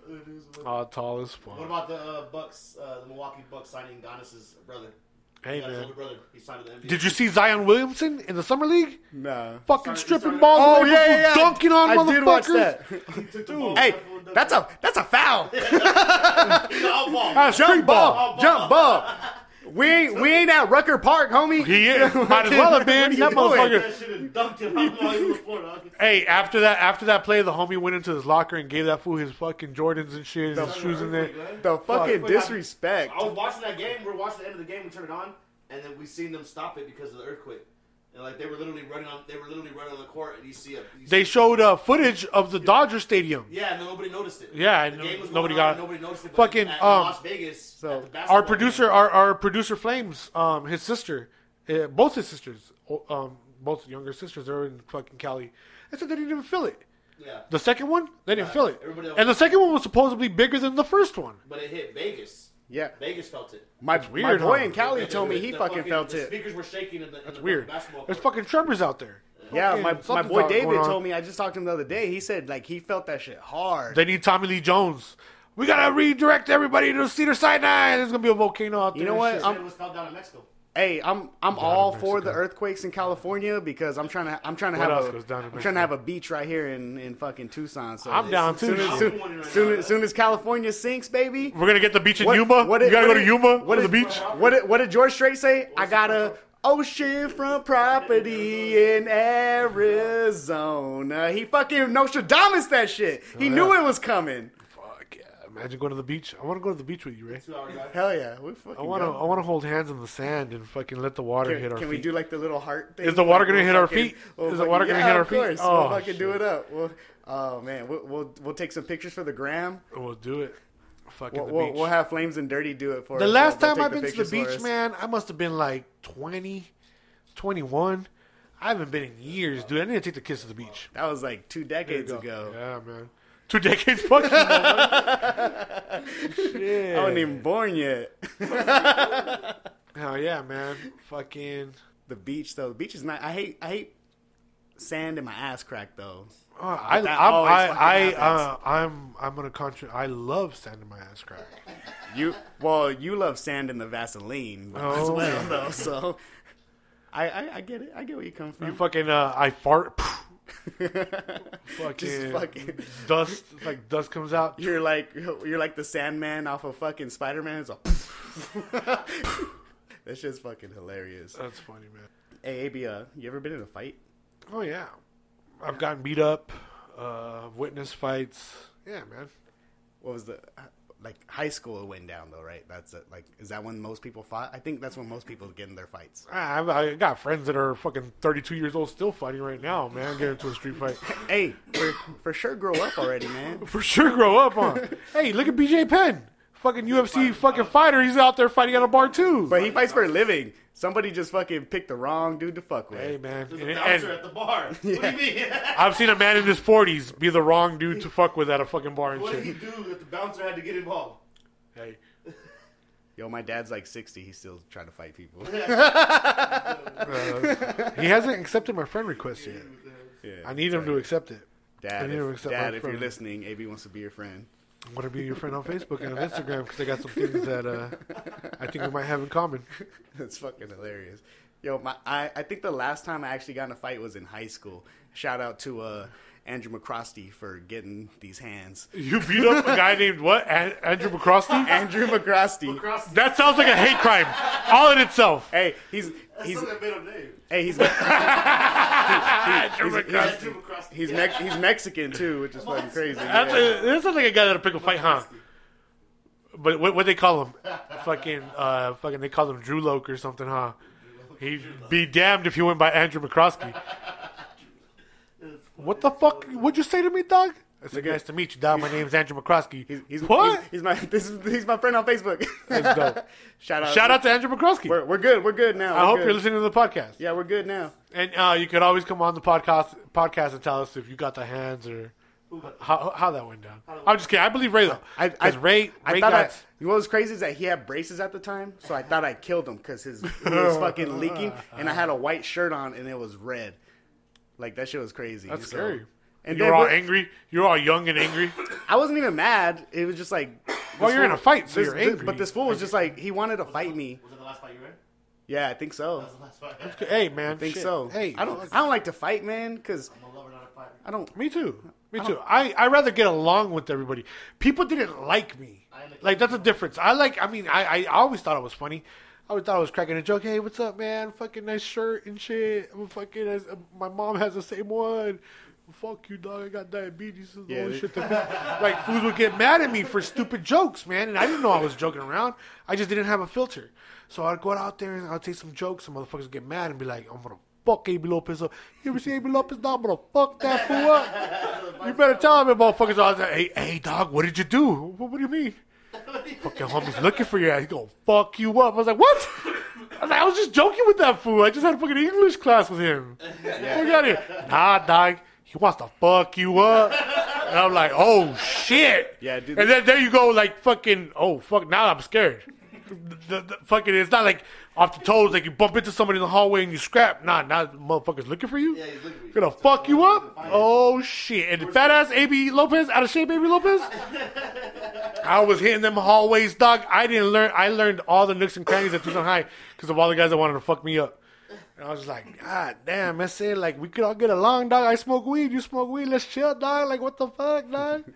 S2: <laughs> All tall as
S3: What about the uh, Bucks, uh, the Milwaukee Bucks signing Giannis's brother?
S2: Hey,
S3: Yeah,
S2: man.
S3: older brother. He signed to the NBA.
S2: Did you see Zion Williamson in the summer league?
S1: Nah.
S2: Fucking
S3: Started-
S2: stripping
S3: started-
S2: balls,
S1: Oh yeah, yeah, yeah.
S2: dunking on
S1: I
S2: motherfuckers.
S1: did watch that. <laughs>
S3: He took the ball,
S1: Hey,
S3: tried to dunk
S1: that's a that's a foul.
S3: it. Out ball.
S1: Jump
S2: ball.
S1: ball, jump ball. We ain't we ain't at Rucker Park, homie.
S2: He is. <laughs> Might as well have been.
S1: What are you
S2: That
S1: doing?
S2: motherfucker.
S3: That shit and dunked him out while he was on the floor, dog.
S2: Hey, after that, after that play, the homie went into his locker and gave that fool his fucking Jordans and shit, and his shoes in there.
S1: The fucking disrespect.
S3: I was watching that game. We were watching the end of the game. We turned it on, and then we seen them stop it because of the earthquake. And like they were literally running on, they were literally running on the court, and you see a. You
S2: They showed uh, footage of the Dodger Stadium.
S3: yeah, and nobody noticed it.
S2: Yeah,
S3: the
S2: and
S3: game was
S2: nobody
S3: on,
S2: got-
S3: and nobody noticed it. but
S2: fucking,
S3: at
S2: um,
S3: Las Vegas.
S1: so
S3: at the
S2: Our producer,
S3: game-
S2: our, our producer Flames, um, his sister, uh, both his sisters, um, both younger sisters they're in fucking Cali. They said they didn't even feel it.
S3: yeah,
S2: The second one, they didn't
S3: Yeah,
S2: feel it, and the second one was supposedly bigger than the first one.
S3: but it hit Vegas.
S1: Yeah.
S3: Vegas felt it.
S1: My,
S2: weird,
S1: my boy
S2: huh?
S1: in Cali told me he
S3: the
S1: fucking felt
S3: the
S1: it.
S3: Speakers were shaking in the, in the
S2: Weird.
S3: basketball
S2: There's
S3: court.
S2: fucking tremors out there.
S1: Yeah, my, my boy David told me. I just talked to him the other day. He said like he felt that shit hard.
S2: They need Tommy Lee Jones we gotta redirect everybody to Cedar Sinai. There's gonna be a volcano out there.
S1: You know what? I'm-
S3: it was called down in Mexico.
S1: Hey, I'm I'm
S2: Down
S1: all for the earthquakes in California because I'm trying to I'm trying to
S2: What
S1: have a
S2: goes down in
S1: I'm trying to have a beach right here in, in fucking Tucson. So
S2: I'm down too.
S1: Soon as, soon,
S3: right
S1: soon, as, soon as California sinks, baby.
S2: We're gonna get the beach in
S1: What-
S2: Yuma.
S1: what
S2: you gotta go to Yuma
S1: what
S2: to the beach.
S1: What did, what did George Strait say? I got a oceanfront property in Arizona. He fucking Nostradamus that shit. He
S2: Oh,
S1: knew it was coming.
S2: Fuck yeah! Imagine going to the beach. I want to go to the beach with you, Ray.
S3: Two hour drive.
S1: Hell yeah, we fucking.
S2: I want to. I want to hold hands in the sand and fucking let the water hit
S1: Can,
S2: our
S1: can
S2: feet.
S1: we do like the little heart thing?
S2: Is the water
S1: Like,
S2: gonna
S1: we'll
S2: hit our feet?
S1: we'll
S2: Is the
S1: fucking-
S2: water gonna
S1: yeah,
S2: hit our
S1: of
S2: feet? Oh,
S1: we'll fucking do it up. We'll, oh man, we'll, we'll we'll take some pictures for the gram.
S2: We'll do it. Fucking
S1: We'll,
S2: the
S1: we'll,
S2: beach.
S1: we'll have Flames and Dirty do it for us.
S2: the
S1: us.
S2: last
S1: They'll-
S2: time I've been to the beach, man, I must have been like 20, 21. I haven't been in years, dude. I need to take the kids to the beach.
S1: That was like two decades
S2: go.
S1: ago.
S2: Yeah, man. Two decades, fuck you. <laughs> Shit.
S1: I wasn't even born yet.
S2: Hell yeah, man. Fucking.
S1: the beach though, the beach is not. I hate I hate sand in my ass crack though.
S2: Oh, I, I'm, I, I, uh, I'm, I'm gonna contra- I love sand in my ass crack.
S1: You well, you love sand in the Vaseline as
S2: Oh,
S1: well
S2: yeah.
S1: though. So I, I I get it. I get where you come from.
S2: You fucking, uh, I fart. <laughs> fucking,
S1: Just fucking.
S2: dust, like dust comes out.
S1: You're like you're like the Sandman off of fucking Spider Man. It's a. That's just fucking hilarious.
S2: That's funny, man.
S1: Hey, AB, uh, you ever been in a fight?
S2: Oh yeah, I've gotten beat up, uh, witness fights. Yeah, man.
S1: What was the like high school went down though, right? That's it. Like, is that when most people fought? I think that's when most people get in their fights.
S2: Ah, I, I got friends that are fucking 32 years old still fighting right now, man. Get into a street fight. <laughs>
S1: Hey, for, for sure, grow up already, man. <laughs>
S2: For sure, grow up, huh? <laughs> hey, look at BJ Penn. Fucking UFC fucking fighter. He's out there fighting at a bar too.
S1: But he fights for a living. Somebody just fucking picked the wrong dude to fuck with.
S2: hey, man.
S3: There's
S2: And,
S3: a bouncer
S2: and
S3: at the bar. <laughs> What do you mean? <laughs>
S2: I've seen a man in his 40s be the wrong dude to fuck with at a fucking bar and shit.
S3: what did he do that the bouncer had to get involved?
S2: Hey.
S1: Yo, my dad's like 60. He's still trying to fight people. <laughs>
S2: Uh, he hasn't accepted my friend request yet.
S1: yeah.
S2: I need him to accept it. I
S1: Dad,
S2: need him to
S1: if,
S2: accept
S1: Dad,
S2: my
S1: if you're listening, AB wants to be your friend.
S2: I'm gonna be your friend on Facebook and on Instagram because I got some things that uh, I think we might have in common. <laughs>
S1: That's fucking hilarious. Yo, my, I, I think the last time I actually got in a fight was in high school. Shout out to uh, Andrew McCrosty for getting these hands. <laughs>
S2: You beat up a guy named what? An- Andrew McCrosty? <laughs>
S1: Andrew McCrosty.
S3: Across the
S2: That sounds like a hate crime, all in itself.
S1: Hey, he's
S3: That's
S1: he's
S3: not a made name.
S1: hey he's <laughs>
S2: Andrew
S1: he's-
S2: McCrosty.
S3: Andrew McCrosky.
S1: he's Mex he's Mexican too, which is fucking crazy.
S2: That's
S1: Yeah.
S2: a, that sounds like a guy that'll pick a fight, huh? But what what they call him? fucking uh, fucking they call him Drew Loke or something, huh? He'd be damned if he went by Andrew McCrosky. What the fuck? What'd you say to me, dog? I said, nice to meet you, dog. My <laughs> name's Andrew McCrosky.
S1: He's, he's,
S2: what?
S1: He's, he's my <laughs> this is, he's my friend on Facebook.
S2: That's dope. <laughs>
S1: Shout out!
S2: Shout out to Andrew McCrosky.
S1: We're, we're good. We're good now.
S2: I
S1: We're
S2: hope
S1: good.
S2: you're listening to the podcast.
S1: Yeah, we're good now.
S2: And uh, you could always come on the podcast podcast and tell us if you got the hands or how, how that went down. I'm just kidding. I believe Ray though.
S1: I, I,
S2: Because Ray,
S1: I
S2: Ray
S1: thought I,
S2: got
S1: what was crazy is that he had braces at the time, so I thought I killed him because his he was fucking leaking, and I had a white shirt on and it was red. Like that shit was crazy.
S2: that's
S1: So-
S2: scary.
S1: And
S2: you
S1: then
S2: were all
S1: what-
S2: angry. You were all young and angry.
S1: I wasn't even mad. It was just like,
S2: Well,
S1: this
S2: you're in a fight, so
S1: this-
S2: you're
S1: this-
S2: angry.
S1: But this fool was just like he wanted to fight me.
S3: Was it the last fight you were in?
S1: Yeah, I think so.
S3: That was the last fight.
S2: Hey man,
S1: I think
S2: shit.
S1: so.
S2: Hey,
S1: I don't. I don't like to fight, man, because
S3: I'm a lover, not a fighter.
S1: I don't.
S2: Me too. Me too. I I rather get along with everybody. People didn't like me. Like that's a difference. I like. I mean, I I always thought it was funny. I thought I was cracking a joke. Hey, what's up, man? Fucking nice shirt and shit. I'm fucking. uh, My mom has the same one. Fuck you, dog. I got diabetes. This is the
S1: Yeah,
S2: shit that like fools would get mad at me for stupid jokes, man. And I didn't know I was joking around. I just didn't have a filter. So I'd go out there and I'd say some jokes. Some motherfuckers would get mad and be like, "I'm gonna fuck AB Lopez up." You ever see AB Lopez? Dog, I'm gonna fuck that fool up. You better tell him, motherfuckers. I was like, "Hey, hey, dog, what did you do? What, what do you mean?" Fucking homie's looking for you. He's gonna fuck you up. I was like, "What?" I was like, "I was just joking with that fool. I just had a fucking English class with him." Look out here. Nah, dog. He wants to fuck you up. And I'm like, oh shit.
S1: Yeah, dude.
S2: And then there you go, like fucking. Oh fuck. Now I'm scared. The, the, fucking. It's not like off the toes, like you bump into somebody in the hallway and you scrap. Nah, now the motherfucker's looking for you.
S3: Yeah, he's looking at me.
S2: Gonna fuck you up? Oh shit! And fat ass AB Lopez, out of shape AB Lopez. <laughs> I was hitting them hallways, dog. I didn't learn. I learned all the nooks and crannies at Tucson High because of all the guys that wanted to fuck me up. And I was like, God damn, man, say like we could all get along, dog. I smoke weed, you smoke weed. Let's chill, dog. Like what the fuck, dog? <laughs>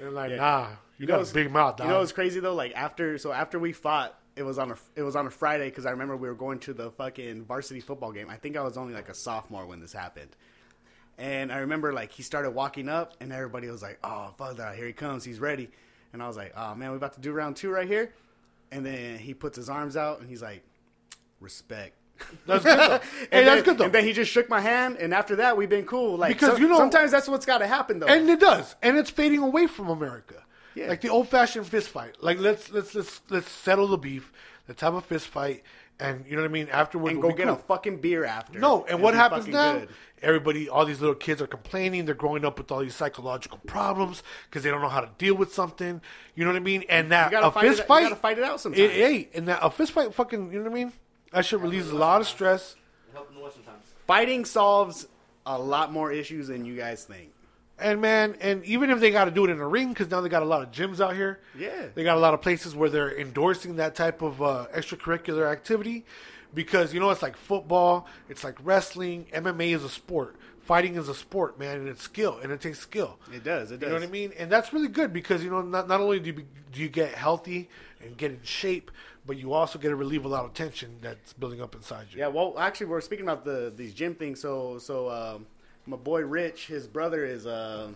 S2: And like, nah, you, got
S1: know
S2: a big mouth, dog.
S1: You know what's crazy though? Like after, so after we fought, it was on a it was on a Friday because I remember we were going to the fucking varsity football game. I think I was only like a sophomore when this happened. And I remember like he started walking up, and everybody was like, "Oh fuck that! Here he comes! He's ready!" And I was like, "Oh man, we about to do round two right here." And then he puts his arms out, and he's like, "Respect." <laughs>
S2: That's good. Though. <laughs>
S1: And
S2: hey,
S1: then,
S2: that's good though.
S1: And then he just shook my hand, and after that, we've been cool. Like
S2: Because,
S1: so-
S2: you know-
S1: sometimes that's what's got to happen though.
S2: and it does, and it's fading away from America.
S1: Yeah.
S2: Like the old fashioned fist fight. Like let's let's let's let's settle the beef. Let's have a fist fight, and you know what I mean. Afterwards,
S1: and go get
S2: cool.
S1: a fucking beer after.
S2: No, and what happens now?
S1: good.
S2: Everybody, all these little kids are complaining. They're growing up with all these psychological problems because they don't know how to deal with something. You know what I mean? And that a fist
S1: it,
S2: fight,
S1: You gotta fight it out sometimes.
S2: hey, and that a fist fight, fucking, you know what I mean? That should releases a lot of stress.
S3: Help in the West sometimes.
S1: Fighting solves a lot more issues than you guys think.
S2: And man, and even if they got to do it in a ring, because now they got a lot of gyms out here.
S1: Yeah.
S2: they got a lot of places where they're endorsing that type of uh, extracurricular activity, because you know it's like football, it's like wrestling. MMA is a sport. Fighting is a sport, man, and it's skill, and it takes skill.
S1: It does. It does.
S2: You know what I mean? And that's really good because you know not not only do you, be, do you get healthy and get in shape, but you also get to relieve a lot of tension that's building up inside you.
S1: Yeah. Well, actually, we're speaking about the these gym things. So, so um, my boy Rich, his brother is uh,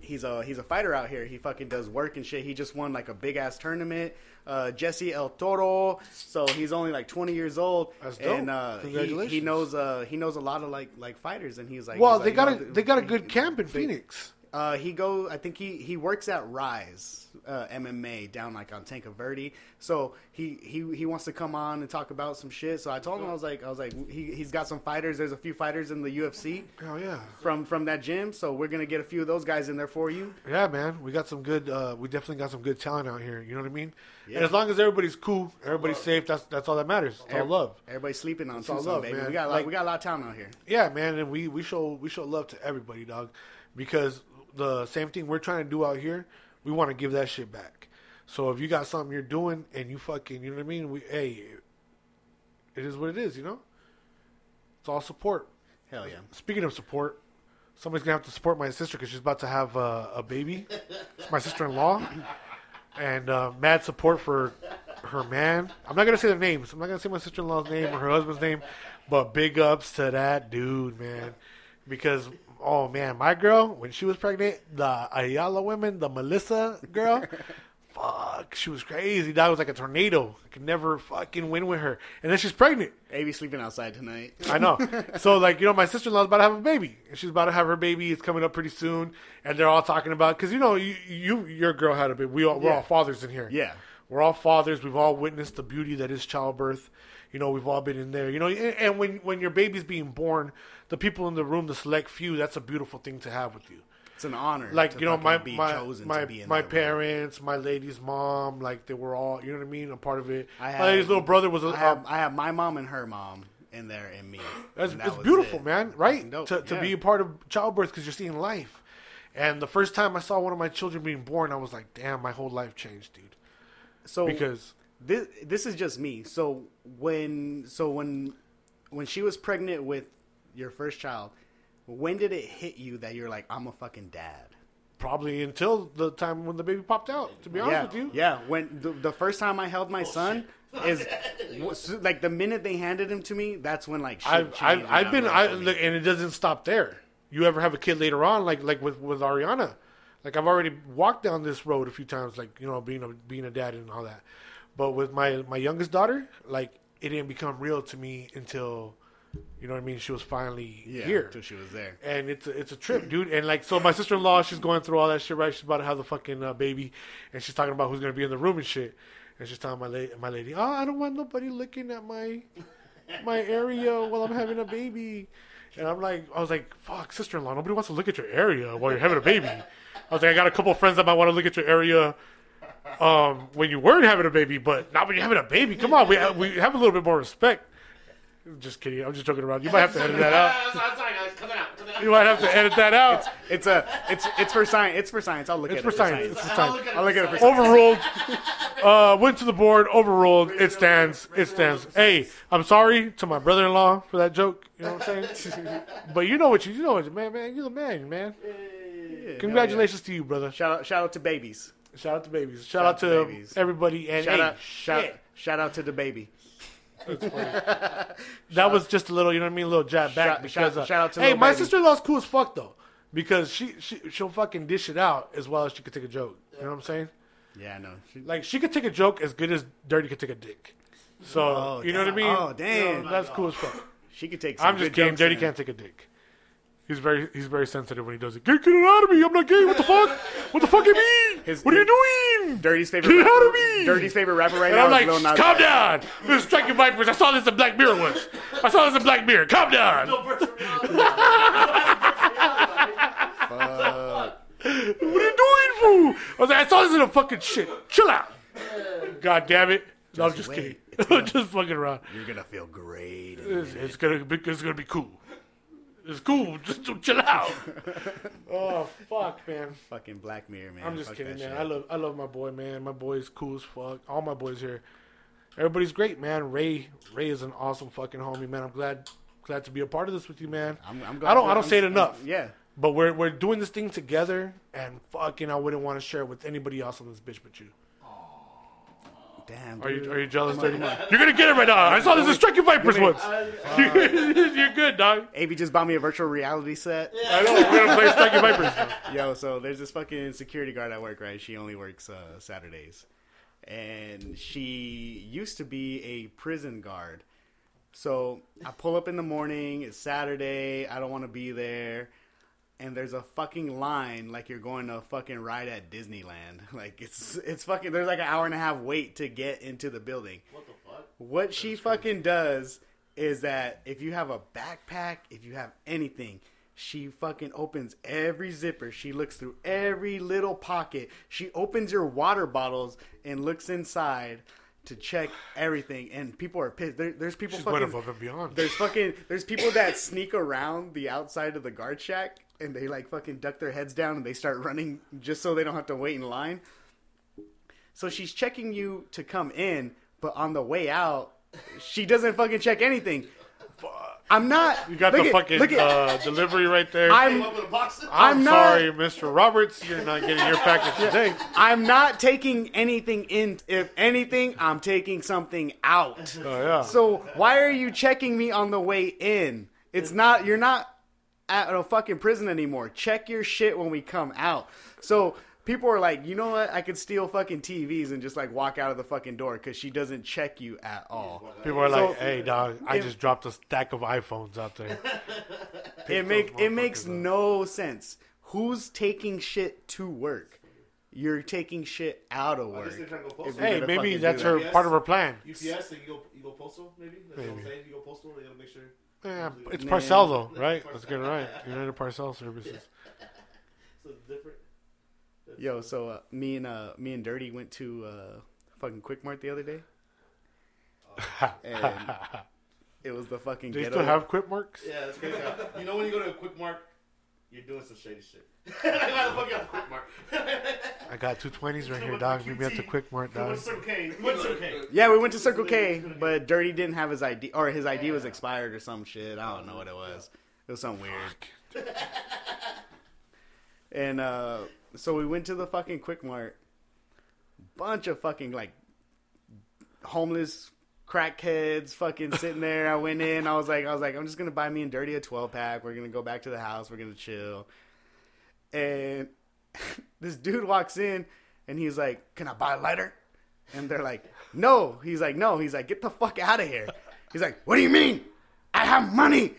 S1: he's a he's a fighter out here. He fucking does work and shit. He just won like a big ass tournament. Uh, Jesse El Toro. So he's only like 20 years old.
S2: That's dope.
S1: And uh, he,
S2: Congratulations.
S1: he knows uh, he knows a lot of like like fighters, and he's like,
S2: Well,
S1: he's
S2: they
S1: like,
S2: got
S1: you
S2: a they got a
S1: he-
S2: good camp in
S1: they-
S2: Phoenix.
S1: Uh, he goes. I think he, he works at Rise uh, MMA down like on Tanque Verde. So he, he he wants to come on and talk about some shit. So I told him I was like I was like he he's got some fighters. There's a few fighters in the UFC
S2: Oh yeah,
S1: from from that gym. So we're gonna get a few of those guys in there for you.
S2: yeah, man. We got some good. Uh, we definitely got some good talent out here. You know what I mean?
S1: Yeah.
S2: And as long as everybody's cool, everybody's safe. That's that's all that matters. It's all love.
S1: Everybody's sleeping on
S2: It's all love,
S1: baby.
S2: man.
S1: We got a lot,
S2: Like-
S1: we got a lot of talent out here.
S2: Yeah, man, and we we show we show love to everybody, dog, because the same thing we're trying to do out here, we want to give that shit back. So if you got something you're doing and you fucking, you know what I mean? We hey, it is what it is, you know. It's all support.
S1: Hell yeah.
S2: Speaking of support, somebody's gonna have to support my sister because she's about to have uh, a baby. It's my sister-in-law, and uh, mad support for her man. I'm not gonna say their names. I'm not gonna say my sister-in-law's name or her husband's name, but big ups to that dude, man. Because oh man, my girl when she was pregnant, the Ayala women, the Melissa girl. <laughs> Fuck, she was crazy. That was like a tornado. I could never fucking win with her. And then she's pregnant.
S1: Avi sleeping outside tonight.
S2: I know. <laughs> So like you know, my sister in law's about to have a baby, and she's about to have her baby. It's coming up pretty soon, and they're all talking about because you know you, you your girl had a baby. We all, we're
S1: Yeah.
S2: all fathers in here.
S1: Yeah.
S2: we're all fathers. We've all witnessed the beauty that is childbirth. You know, we've all been in there. You know, and, and when when your baby's being born, the people in the room, the select few, that's a beautiful thing to have with you
S1: It's an honor.
S2: like you know my
S1: be
S2: my
S1: chosen
S2: my,
S1: to be in
S2: my
S1: that room.
S2: parents, my lady's mom, like they were all you know what I mean, a part of it.
S1: I
S2: my
S1: have-
S2: lady's little brother was a,
S1: I have, I have my mom and her mom in there and me.
S2: That's
S1: And that
S2: it's beautiful,
S1: it.
S2: man. Right? To to
S1: Yeah.
S2: be a part of childbirth because you're seeing life. And the first time I saw one of my children being born, I was like, "Damn, my whole life changed, dude."
S1: So
S2: Because
S1: this this is just me. So when so when when she was pregnant with your first child, when did it hit you that you're like I'm a fucking dad?
S2: probably until the time when the baby popped out. To be honest
S1: yeah,
S2: with you,
S1: yeah. When the, the first time I held my oh, son <laughs> is like the minute they handed him to me, that's when like shit
S2: I've
S1: changed
S2: I've,
S1: and
S2: I've been
S1: real
S2: I, look, and it doesn't stop there. You ever have a kid later on, like like with with Ariana? Like I've already walked down this road a few times, like you know, being a being a dad and all that. But with my my youngest daughter, like it didn't become real to me until, you know what I mean. She was finally
S1: yeah,
S2: here,
S1: until she was there.
S2: and it's a, it's a trip, dude. And like, so my sister in law, she's going through all that shit, right? She's about to have the fucking uh, baby, and she's talking about who's gonna be in the room and shit. And she's telling my lady, my lady, oh, I don't want nobody looking at my my area while I'm having a baby. And I'm like, I was like, fuck, sister in law, nobody wants to look at your area while you're having a baby. I was like, I got a couple of friends that might want to look at your area um, when you weren't having a baby, but not when you're having a baby. Come on, we have, we have a little bit more respect. Just kidding. I'm just joking around. You might have to edit that out. <laughs>
S3: I'm sorry, guys. Cut out. Cut out.
S2: You might have to edit that out.
S1: It's a it's it's for science. It's for science. I'll look
S2: It's
S1: at
S2: for
S1: it.
S2: science. It's for science.
S1: I'll look at it
S3: for
S1: for
S3: science.
S2: Overruled. Uh, went to the board. Overruled. It stands. It stands. Hey, I'm sorry to my brother-in-law for that joke. You know what I'm saying? <laughs> but you know what you, you know what man, man. You're the man, man. Congratulations to you, brother.
S1: Shout out shout out to babies.
S2: Shout out to babies. Shout, out
S1: to
S2: to
S1: babies.
S2: everybody. And
S1: Shout
S2: hey,
S1: out shout
S2: shit.
S1: shout out to the baby. <laughs>
S2: That was just a little, you know what I mean, a little jab back
S1: Shout-
S2: because
S1: shout-
S2: uh,
S1: shout out to
S2: hey, my sister-in-law's cool as fuck though, because she she she'll fucking dish it out as well as she could take a joke. You know what I'm saying?
S1: Yeah, I know. She-
S2: Like she could take a joke as good as Dirty could take a dick. So
S1: Oh,
S2: you know what I mean?
S1: Oh, damn.
S2: Yeah, that's cool as fuck.
S1: She could take. Some
S2: I'm just
S1: good
S2: kidding. Dirty can't take a dick. He's very he's very sensitive when he does it. Get, get it out of me! I'm not gay. What the fuck? What the fuck you mean? <laughs>
S1: His-
S2: what are
S1: his-
S2: you doing?
S1: Dirty's favorite.
S2: Get out of
S1: rapper,
S2: me!
S1: Dirty's favorite rapper right
S2: And
S1: now
S2: I'm like,
S1: Lil
S2: calm down. This is Striking Vipers. I saw this in Black Mirror once. I saw this in Black Mirror. Calm down.
S3: No virtual. <laughs>
S1: Fuck.
S2: What are you doing, fool? I was like, I saw this in a fucking shit. Chill out. God damn it. No, I'm just
S1: wait.
S2: kidding.
S1: It's
S2: I'm <laughs> just fucking around.
S1: You're gonna feel great. in
S2: It's, it's gonna be it's gonna be cool. It's cool. <laughs> Just chill out. <laughs> oh fuck, man.
S1: Fucking Black Mirror, man.
S2: I'm just
S1: Fuck
S2: kidding, man.
S1: shit.
S2: I love I love my boy, man. My boy's cool as fuck. All my boys here. Everybody's great, man. Ray Ray is an awesome fucking homie, man. I'm glad glad to be a part of this with you, man.
S1: I'm, I'm glad
S2: I don't I don't
S1: I'm-
S2: say it
S1: I'm-
S2: enough.
S1: Yeah.
S2: But we're we're doing this thing together, and fucking, I wouldn't want to share it with anybody else on this bitch but you.
S1: Damn.
S2: Are you are you jealous? You're gonna get it right now. I saw this in Striking Vipers once. <laughs> You're good, dog.
S1: AB just bought me a virtual reality set.
S2: I know. We're gonna play Striking Vipers.
S1: Yo, so there's this fucking security guard at work, right? She only works uh, Saturdays, and she used to be a prison guard. So I pull up in the morning. It's Saturday. I don't want to be there. And there's a fucking line like you're going to a fucking ride at Disneyland. <laughs> Like it's it's fucking. There's like an hour and a half wait to get into the building.
S3: What the fuck?
S1: What she fucking does is that if you have a backpack, if you have anything, she fucking opens every zipper. She looks through every little pocket. She opens your water bottles and looks inside to check everything. And people are pissed. There, there's people
S2: She's
S1: fucking.
S2: above and beyond.
S1: There's fucking. There's people that sneak around the outside of the guard shack and they like fucking duck their heads down and they start running just so they don't have to wait in line. So she's checking you to come in, but on the way out, she doesn't fucking check anything. I'm not.
S2: You got
S1: look
S2: the
S1: at-
S2: fucking
S1: look at-
S2: uh, delivery right there.
S1: I'm-
S3: Came up with a box.
S2: I'm,
S1: I'm not-
S2: sorry, Mr. Roberts. You're not getting your package today.
S1: I'm not taking anything in. If anything, I'm taking something out.
S2: Oh yeah.
S1: So why are you checking me on the way in? It's not. You're not at a fucking prison anymore. Check your shit when we come out. So people are like, you know what? I could steal fucking TVs and just like walk out of the fucking door because she doesn't check you at all.
S2: People are
S1: So-
S2: like, "Hey, dog, I
S1: if-
S2: just dropped a stack of iPhones out there." <laughs>
S1: It make it makes
S2: up.
S1: no sense. Who's taking shit to work? You're taking shit out of
S3: I guess they're
S1: work.
S3: trying to go
S1: If
S3: postal.
S1: you're
S2: hey, maybe that's
S1: do
S2: her
S1: that.
S2: part of her plan.
S3: UPS, and you go, you go postal, maybe? That's what I'm
S2: Maybe.
S3: saying. You go postal, they gotta make sure.
S2: Yeah, it's
S1: Man.
S2: Parcel though, right? Let's get it right. United Parcel Services. <laughs>
S3: So different.
S1: Yo, so uh, me and uh, me and Dirty went to uh, fucking Quick Mart the other day, <laughs> and it was the fucking
S2: Do you
S1: ghetto.
S2: still have Quick marks?
S3: Yeah, that's crazy. you know when you go to a quick Mart, you're doing some shady shit. Why the fuck you have quick mark?
S2: I got two twenties right here, dog. Meet me at the Quick Mart, dog.
S3: What's Circle K? What's Circle K?
S1: yeah, we went to Circle K, but Dirty didn't have his ID, or his ID was expired or some shit. I don't know what it was. It was something weird. <laughs> And uh, so we went to the fucking Quick Mart. Bunch of fucking like homeless crackheads fucking sitting there. I went in. I was like, I was like, I'm just gonna buy me and Dirty a 12 pack. We're gonna go back to the house. We're gonna chill. And <laughs> this dude walks in and he's like, "Can I buy a lighter?" And they're like, "No." He's like, "No." He's like, "Get the fuck out of here." He's like, "What do you mean?" I have money.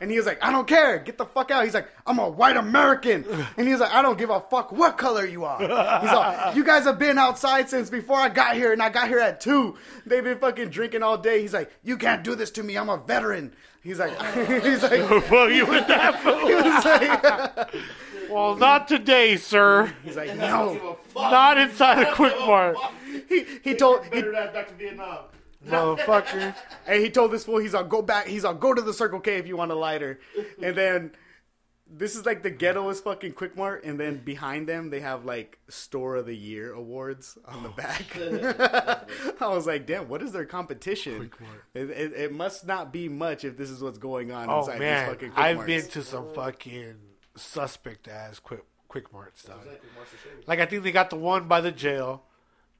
S1: And he was like, I don't care. Get the fuck out. He's like, I'm a white American. And he's like, I don't give a fuck what color you are. He's like, you guys have been outside since before I got here, and I got here at two. They've been fucking drinking all day. He's like, you can't do this to me. I'm a veteran. He's like, <laughs> he's like,
S2: Fuck you with that fool. <laughs>
S1: he was like,
S2: Well, not today, sir.
S1: he's like, no.
S2: Not inside a Quick Mart.
S1: He, he told, he,
S3: Better that back to Vietnam.
S2: motherfucker. <laughs>
S1: And he told this fool, he's on go back, he's on go to the Circle K if you want a lighter. And then this is like the ghettoest fucking Quick Mart, and then behind them they have like Store of the Year awards on the oh. back. <laughs> <laughs> I was like, damn, what is their competition?
S2: Quick Mart.
S1: It, it, it must not be much if this is what's going on
S2: Oh
S1: inside these
S2: man,
S1: fucking Quick Mart.
S2: I've
S1: Marts.
S2: been to some fucking suspect as quick quick marts. Dog.
S3: Exactly,
S2: Like I think they got the one by the jail,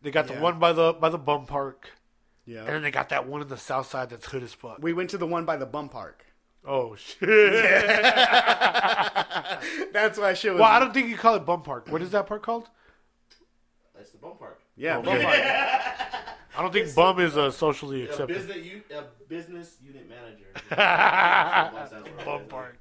S2: they got
S1: Yeah.
S2: the one by the by the bum park,
S1: Yeah.
S2: and then they got that one in the south side that's hood as fuck.
S1: we went to the one by the bum park.
S2: Oh shit! <laughs>
S1: That's why shit was.
S2: well, I don't think you call it bum park. What is that park called?
S3: That's the bum park.
S1: yeah,
S2: Okay.
S1: bum park.
S2: I don't think bum is a socially
S3: A
S2: accepted.
S3: business, u- a business unit manager. <laughs>
S2: bum park.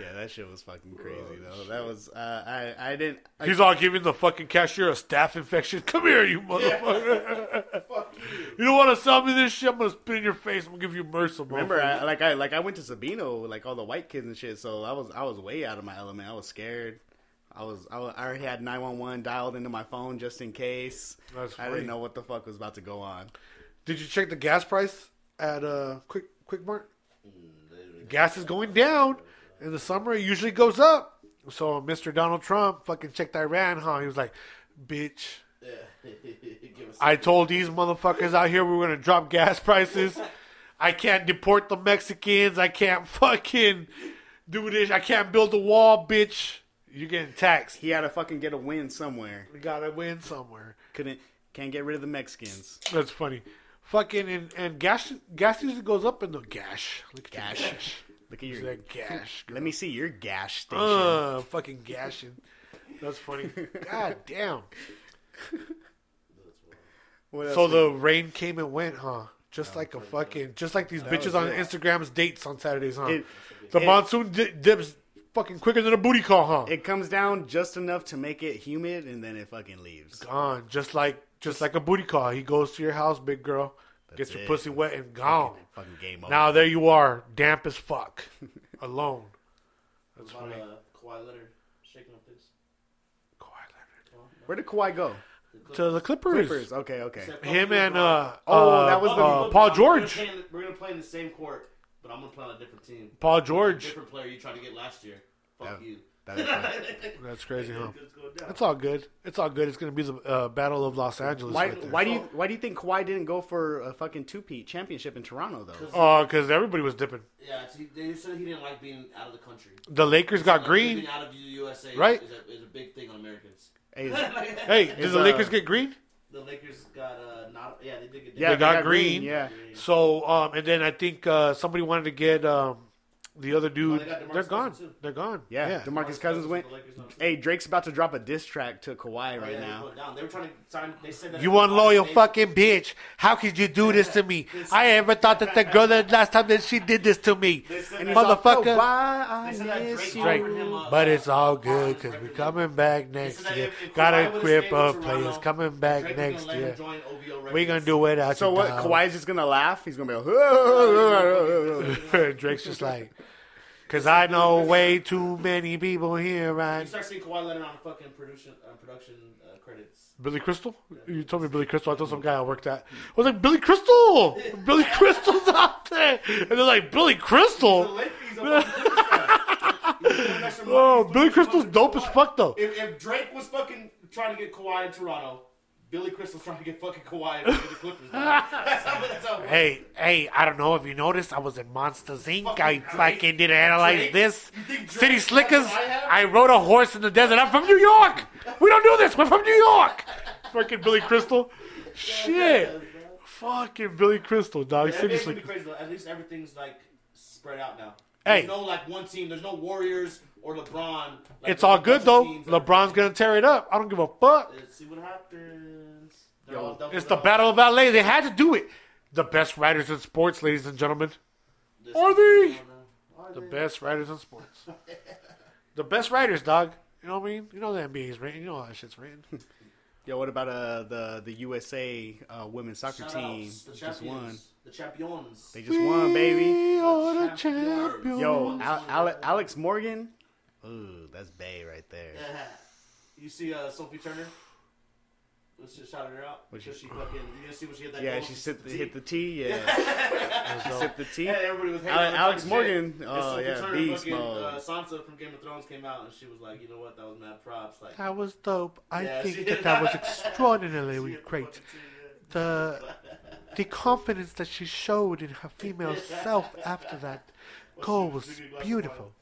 S1: Yeah, that shit was fucking crazy though. That was uh, I I didn't. I,
S2: He's all giving the fucking cashier a staph infection. <laughs> Come here, you motherfucker.
S3: Fuck you. <laughs>
S2: You don't want to sell me this shit? I'm gonna spit in your face. I'm gonna give you MRSA.
S1: Remember,
S2: motherfucker.
S1: I, like I like I went to Sabino, like all the white kids and shit. So I was I was way out of my element. I was scared. I was I, was- I already had nine one one dialed into my phone just in case.
S2: That's
S1: I didn't know what the fuck was about to go on.
S2: Did you check the gas price at uh Quick Quick Mart?
S3: Mm,
S2: Gas is going down. In the summer, it usually goes up. So Mr. Donald Trump fucking checked Iran, huh? He was like, "Bitch, <laughs>
S3: Yeah.
S2: I told these motherfuckers out here we were gonna drop gas prices. I can't deport the Mexicans. I can't fucking do this. I can't build a wall, bitch. You're getting taxed.
S1: He had to fucking get a win somewhere.
S2: We gotta win somewhere.
S1: Couldn't can't get rid of the Mexicans.
S2: That's funny. Fucking and, and gas gas usually goes up in the gash. Look at your
S1: Gash.
S2: gash.
S1: Look at your
S2: that gash.
S1: Let me see your gash station.
S2: Uh, fucking gashing. That's funny. <laughs> God damn. So the rain came and went, huh? Just like a fucking, just like these bitches on. Instagram's dates on Saturdays, huh?
S1: It-
S2: the
S1: it-
S2: monsoon di- dips fucking quicker than a booty call, huh?
S1: it comes down just enough to make it humid, and then it fucking leaves.
S2: gone, just like just like a booty call. He goes to your house, big girl, gets your
S1: it.
S2: pussy wet and gone.
S1: Fucking game over.
S2: Now there you are, damp as fuck, <laughs> alone. That's
S3: about
S2: funny.
S3: uh, Kawhi Leonard shaking up things.
S1: Where did Kawhi go?
S2: To the Clippers.
S1: Clippers. Okay, okay.
S3: Except
S2: Him and uh,
S1: Oh,
S2: uh,
S1: that was the-
S2: uh,
S3: Look,
S2: Paul
S3: we're
S2: George.
S3: Gonna play in, we're gonna play in the same court, but I'm gonna play on a different team.
S2: Paul George.
S3: Different player you tried to get last year. Fuck
S1: Yeah.
S3: you.
S1: That. <laughs>
S2: That's crazy, huh?
S3: It's going down.
S2: It's all good. It's all good. It's gonna be the uh, battle of Los Angeles.
S1: Why?
S2: right there.
S1: Why do you? Why do you think Kawhi didn't go for a fucking two-peat championship in Toronto though?
S2: Oh, because everybody was dipping.
S3: Yeah, it's, he, they said he didn't like being out of the country.
S2: The Lakers got
S3: Like,
S2: green.
S3: Living out of the USA
S2: Right.
S3: is a, is a big thing on Americans.
S1: Hey, <laughs>
S2: Hey, did
S1: Is,
S2: the
S1: uh,
S2: Lakers get green?
S3: The Lakers got uh not yeah they did get
S1: yeah,
S2: They got green.
S1: Yeah,
S2: So, um, and then I think uh, somebody wanted to get um, the other dude.
S3: they
S2: they're gone.
S3: Too.
S2: They're gone.
S1: yeah.
S2: yeah.
S1: Demarcus Cousins went. Hey, Drake's about to drop a diss track to Kawhi
S3: Oh,
S1: right
S3: yeah,
S1: now.
S3: put. They were trying to sign. They said that
S2: You unloyal
S3: They-
S2: fucking bitch. How could you do this to me? I ever thought that the girl that last time that she did this to me.
S3: They
S1: And
S3: that-
S1: all,
S2: Motherfucker.
S1: Kawhi, I
S3: They said
S1: miss
S3: Drake
S1: you.
S2: Drake.
S3: him a-
S2: But it's all good because
S3: we're
S2: coming back next year.
S3: if- if
S2: Got a
S3: would've
S2: grip
S3: stayed
S2: of players coming back next
S3: gonna let him
S2: year.
S3: join OVO
S2: We gonna do it out
S1: So what?
S2: dog.
S1: Kawhi's just gonna laugh. He's gonna be like,
S2: Drake's just like, because I know way too many people here, right?
S3: You start seeing Kawhi Leonard on fucking production uh, production uh, credits.
S2: Billy Crystal? You told me Billy Crystal. I told some guy I worked at. I was like, Billy Crystal! Billy Crystal's out there! And they're like, Billy Crystal?
S3: Lakers, he's a fucking Clippers fan. He's doing extra money.
S2: Oh, Billy Crystal's dope as fuck, though.
S3: If, if Drake was fucking trying to get Kawhi in Toronto, Billy Crystal's trying to get fucking Kawhi in the Clippers. <laughs> That's how, that's how.
S2: Hey, hey, I don't know if you noticed, I was in Monsters Inc. I
S3: Fucking
S2: fucking did analyze
S3: Drake?
S2: this.
S3: You think Drake
S2: City Slickers,
S3: I?
S2: I rode a horse in the desert. I'm from New York! We don't do this, we're from New York! <laughs> Fucking Billy Crystal. Shit. Fucking Billy Crystal, dog.
S3: Yeah,
S2: City
S3: it's gonna be
S2: Slickers.
S3: crazy. At least everything's like spread out now.
S2: Hey.
S3: There's no like one team. There's no Warriors or LeBron. Like,
S2: It's all good, though.
S3: of teams that-
S2: LeBron's gonna tear it up. I don't give a fuck.
S3: Let's see what happens.
S1: Yo,
S3: all double
S2: It's the
S3: up.
S2: Battle of LA. They had to do it. The best writers in sports, ladies and gentlemen.
S3: This
S2: Are they?
S3: Are
S2: The
S3: they?
S2: best writers in sports. <laughs> The best writers, dog. You know what I mean? You know the NBA's written. You know how that shit's written. <laughs>
S1: Yo, what about uh the the USA uh, women's soccer
S3: Shout
S1: team
S3: the
S1: just won?
S3: The champions.
S1: They just won, baby.
S2: We are the
S3: Champions.
S2: champions.
S1: Yo, Al- Ale- Alex Morgan. Ooh, that's Bay right there.
S3: Yeah. You see uh, Sophie Turner? Let's just shouted her out.
S1: What
S3: Because
S1: she-
S3: she <laughs> fucking. You gonna see when she hit that?
S1: Yeah,
S3: goal?
S1: she sipped the,
S3: tea?
S1: hit the <laughs> tea. Yeah, <laughs> she sipped the T.
S3: Yeah, everybody was hating
S1: Ale- Alex Morgan,
S3: shit.
S1: oh,
S3: And Sophie
S1: yeah,
S3: Turner
S1: beast
S3: fucking,
S1: mode.
S3: Uh, Sansa from Game of Thrones came out and she was like, you know what? That was mad props. Like,
S2: That was dope. I
S3: Yeah,
S2: think that that was extraordinarily
S3: hit the
S2: great.
S3: fucking
S2: The the confidence that she showed in her female self after that
S3: Well,
S2: goal was
S3: drinking a glass of
S2: beautiful.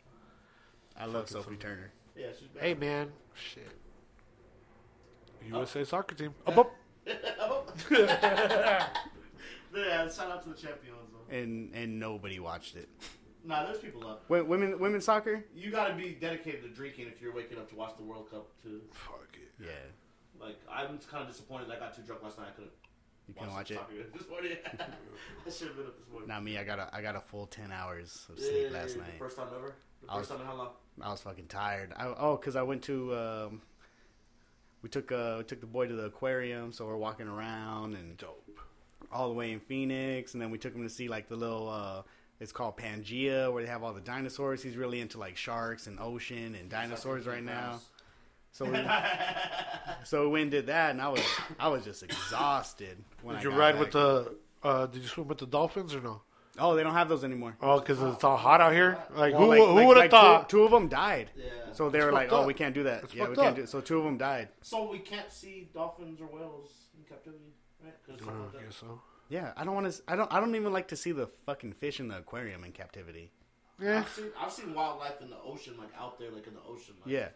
S1: I love Sophie Turner.
S3: Yeah, she's bad.
S2: Hey man, shit. USA soccer team. Up, up. <laughs>
S3: yeah, shout out to the champions. Though.
S1: And and nobody watched it.
S3: Nah, there's people up.
S1: Wo- Women women's soccer.
S3: You gotta be dedicated to drinking if you're waking up to watch the World Cup too.
S2: Fuck it.
S1: Yeah,
S3: Like, I'm kind of disappointed I got too drunk last night. I couldn't
S1: you can watch it.
S3: soccer game <laughs> this morning. <laughs> I should have been up this morning.
S1: Not me. I got a I got a full ten hours of
S3: Yeah,
S1: sleep last
S3: the
S1: night.
S3: First time ever. The
S1: I
S3: first
S1: was-
S3: time in how long?
S1: I was fucking tired. I, oh, because I went to um, we took uh we took the boy to the aquarium, so we're walking around and
S2: Dope.
S1: all the way in Phoenix, and then we took him to see like the little uh, it's called Pangea, where they have all the dinosaurs. He's really into like sharks and ocean and dinosaurs right now. So we, <laughs> so we went and did that, and I was I was just exhausted. When
S2: Did
S1: I
S2: you
S1: got
S2: ride
S1: back.
S2: with the? Uh, did you swim with the dolphins or no?
S1: Oh, they don't have those anymore.
S2: Oh, because it's all hot out here. Like
S1: Well,
S2: who?
S1: like-
S2: who
S1: like-
S2: would have
S1: like
S2: thought?
S1: Two, two of them died.
S3: Yeah.
S1: So they
S2: It's
S1: were like,
S2: fucked
S1: "Oh,
S2: up.
S1: we can't do that.
S2: It's
S1: yeah, we
S2: fucked
S1: can't
S2: up.
S1: do." It. So two of them died.
S3: So we can't see dolphins or whales in captivity, right? 'Cause
S2: Oh,
S3: uh, something
S2: I guess so.
S1: Yeah, I don't want to. I don't. I don't even like to see the fucking fish in the aquarium in captivity.
S2: Yeah.
S3: I've seen I've seen wildlife in the ocean, like out there, like in the ocean. Like,
S1: Yeah.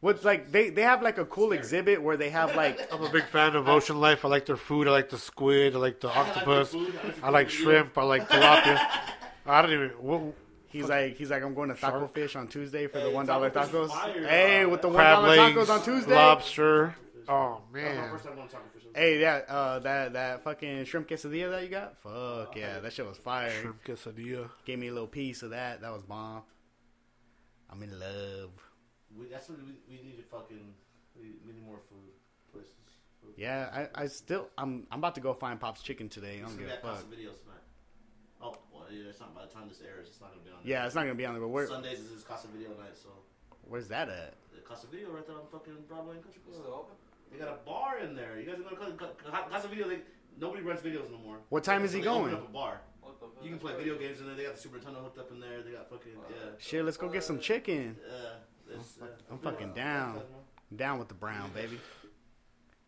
S1: What's like they they have like a cool
S3: Scary.
S1: exhibit where they have like
S2: I'm a big fan of ocean life. I like their food. I like the squid. I like the <laughs>
S3: I like
S2: octopus.
S3: I like
S2: I like shrimp. I like tilapia. <laughs> I don't even. What,
S1: he's like he's like I'm going to Taco
S2: Shark.
S1: Fish on Tuesday for
S3: Hey,
S1: the one dollar tacos. Hey, with the one
S2: crab
S1: dollar
S2: legs,
S1: tacos on Tuesday.
S2: lobster. Oh
S3: That was
S2: man,
S3: first time going to Taco Fish.
S1: Hey, yeah, uh, that that fucking shrimp quesadilla that you got, fuck yeah, that shit was fire.
S2: shrimp quesadilla.
S1: Gave me a little piece of that. That was bomb. I'm in love.
S3: We, that's what we, we need to fucking. We, we need more food places. Food.
S1: Yeah, I, I still I'm I'm about to go find Pop's Chicken today. I
S3: It's
S1: don't
S3: gonna
S1: give
S3: be
S1: a fuck.
S3: Videos tonight. Oh, well, yeah, it's not by the time this airs. It's not gonna be on.
S1: Yeah, it's not gonna be on there. But where
S3: Sundays is his Casa Video night, so
S1: where's that at?
S3: the Casa Video right there on fucking Broadway and Country Club.
S4: Still open?
S3: They got a bar in there. You guys are gonna Ca- Ca- Casa Video? They, nobody rents videos no more.
S1: What time is he
S3: They opened
S1: going?
S3: Up a bar.
S4: What the fuck?
S3: You can play video games in there. They got the Super Nintendo hooked up in there. They got fucking yeah.
S1: Shit, let's go get some chicken.
S3: Uh, it's, uh,
S1: I'm fucking down. Down with the brown, baby.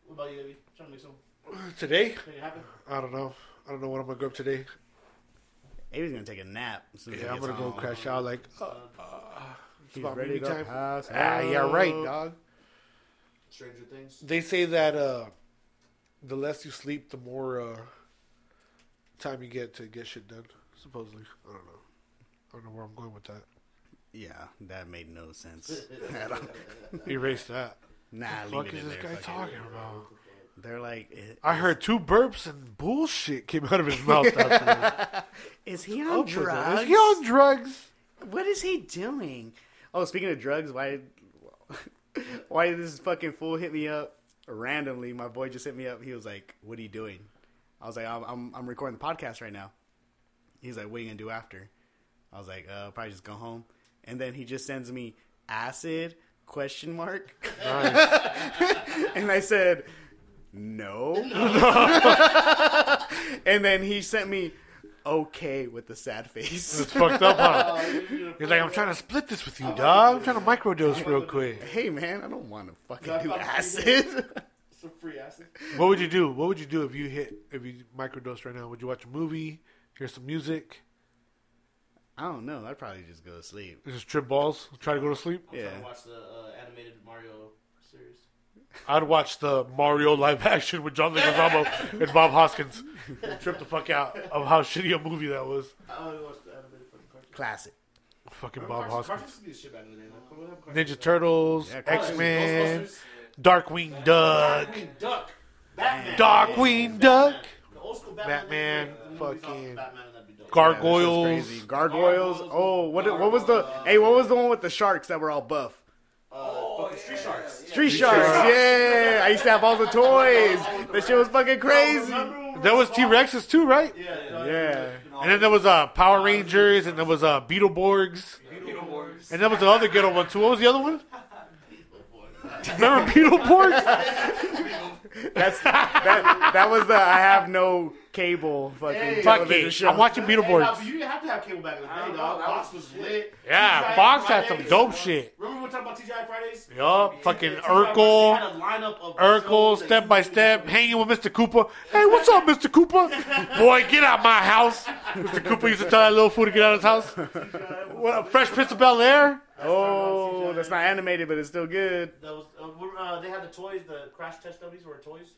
S3: What about you, Abby? Trying to make some.
S2: Today,
S3: Make it happen.
S2: I don't know. I don't know what I'm gonna go up today.
S1: Abe's gonna take a nap. As soon as he
S2: Yeah, I'm
S1: gets
S2: gonna go
S1: home.
S2: crash out. Like, uh,
S3: Uh,
S2: it's
S1: He's
S2: about
S1: ready
S2: movie
S1: to
S2: time.
S1: pass
S2: Ah, yeah, right, dog.
S3: Stranger Things.
S2: They say that uh, the less you sleep, the more uh, time you get to get shit done. Supposedly, I don't know. I don't know where I'm going with that.
S1: Yeah, that made no sense. <laughs> at all.
S2: Erase that.
S1: nah,
S2: What
S1: leave
S2: the
S1: it
S2: fuck
S1: in
S2: is this
S1: there.
S2: guy
S1: fuck it.
S2: talking about?
S1: They're like, it-
S2: I heard two burps and bullshit came out of his mouth <laughs> after
S1: is he on
S2: with
S1: drugs?
S2: Is he on drugs?
S1: What is he doing? Oh, speaking of drugs, why why did this fucking fool hit me up randomly? My boy just hit me up. He was like, "What are you doing?" I was like, "I'm I'm, I'm recording the podcast right now." He's like, "What are you gonna do after?" I was like, uh, "Probably just go home." And then he just sends me acid question mark, <laughs> and I said, "No." <laughs> <laughs> and then he sent me okay with the sad face.
S2: It's fucked up, huh? He's like, I'm trying to split this with you, dog. I'm trying to microdose real quick.
S1: Hey man, I don't want to fucking do acid.
S3: Some free acid.
S2: What would you do? What would you do if you hit if you microdose right now? Would you watch a movie, hear some music,
S1: I don't know. I'd probably just go to sleep.
S2: just trip balls, try to go to sleep?
S3: I'm
S1: Yeah.
S3: trying to watch the uh, animated Mario series.
S2: I'd watch the Mario live action with John Leguizamo <laughs> and Bob Hoskins. Trip the fuck out of how shitty a movie that was.
S3: I only watched the animated fucking.
S1: Classic.
S2: Fucking Bob
S3: cartoons?
S2: Hoskins.
S3: Cartoons used to be the shit back in the day, man. What happened to
S2: Ninja? Turtles,
S1: Yeah,
S2: X Men,
S3: Ghostbusters.
S2: Darkwing Duck,
S3: Darkwing Duck. Batman.
S2: Darkwing Duck,
S3: The old school Batman.
S2: Batman,
S3: the movies off
S2: fucking
S3: Batman and that'd be dope.
S1: Yeah,
S2: Gargoyles.
S1: Gargoyles.
S3: Gargoyles.
S1: Oh, what? What was the? Hey, what was the one with the sharks that were all buff?
S3: Uh, fucking Street Sharks.
S1: Street sharks. Yeah, I used to have all the toys. That shit was fucking crazy.
S2: There was T Rexes too, right?
S3: Yeah,
S1: Yeah.
S2: And then there was uh, Power Rangers, and there was uh, Beetleborgs,
S4: Beetleborgs.
S2: and then was the other ghetto one too. What was the other one? Remember Beetleborgs? <laughs>
S1: That's that. That was the I have no cable fucking
S3: Hey,
S2: Fuck
S1: television
S2: it.
S1: show.
S2: I'm watching
S3: Hey,
S2: Beetleborgs.
S3: nah, you didn't have to have cable back in the day, dog.
S4: know,
S3: Fox
S4: was
S3: was lit.
S2: Yeah,
S3: TGI
S2: Fox had some dope shit.
S3: Remember we were talking about TGI Fridays?
S2: Yup, fucking
S3: TGI
S2: Urkel.
S3: had a lineup of
S2: Urkel, step by step, hanging with Mr. Cooper. Hey, what's up, Mr. Cooper? <laughs> Boy, get out my house. Mr. Cooper used to tell that little fool to get out of his house. <laughs> What, Fresh Prince of Bel Air?
S1: Oh, that's not animated, but it's still good.
S3: That was, uh, uh, they had the toys, the crash test dummies were toys.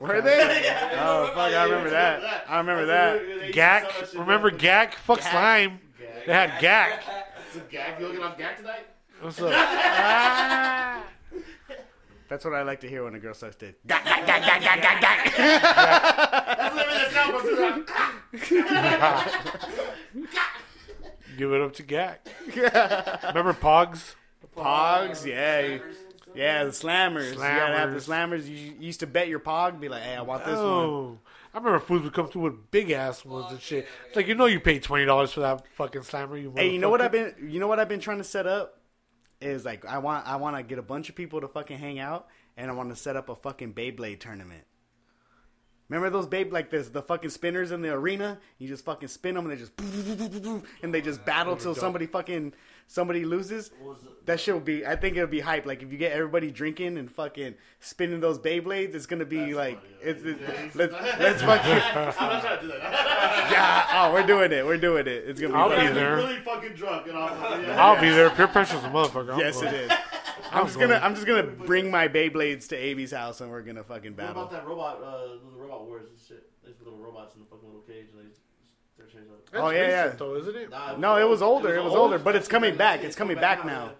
S1: Were they? <laughs> yeah. Oh fuck, I remember that. <laughs> I remember that.
S2: Gak. Remember Gak? Fuck slime. They had Gak.
S3: It's a gag. You looking up gag tonight?
S2: What's up? <laughs> Ah.
S1: That's what I like to hear when a girl sucks dick.
S3: That's literally the sound from
S2: Give it up to Gak. <laughs> Remember Pogs?
S1: Pogs, yeah, yeah, the slammers. You gotta have the
S2: Slammers.
S1: slammers. You you used to bet your pog, and be like, hey, I want this one.
S2: I remember foods would come through with big ass ones and shit. It's like you know you paid twenty dollars for that fucking slammer. You
S1: Hey, you know what. I've been, you know what I've been trying to set up is like I want, I want to get a bunch of people to fucking hang out, and I want to set up a fucking Beyblade tournament. Remember those babe like this the fucking spinners in the arena? You just fucking spin them and they just <laughs> and they just battle till somebody fucking somebody loses. That shit will be. I think it'll be hype. Like if you get everybody drinking and fucking spinning those Beyblades, it's gonna be like it's, it's, let's <laughs> let's fucking
S3: I'm not trying to do that. <laughs>
S1: yeah. Oh, we're doing it. We're doing it. It's gonna be.
S2: I'll be there.
S3: really fucking drunk and all. Yeah.
S2: I'll be there. Peer pressure's a motherfucker. I'm
S1: Yes,
S2: going.
S1: it is. I'm just gonna I'm just gonna bring my Beyblades to Avi's house and we're gonna fucking
S3: What
S1: battle.
S3: about that robot? Uh, the robot wars and shit. There's little robots in the fucking little cage and they they're changed up.
S2: That's
S1: Oh, yeah, yeah.
S2: though, isn't it?
S3: Nah,
S1: No, it was older. It was older, but it's coming back. It's coming back
S3: yeah.
S1: now.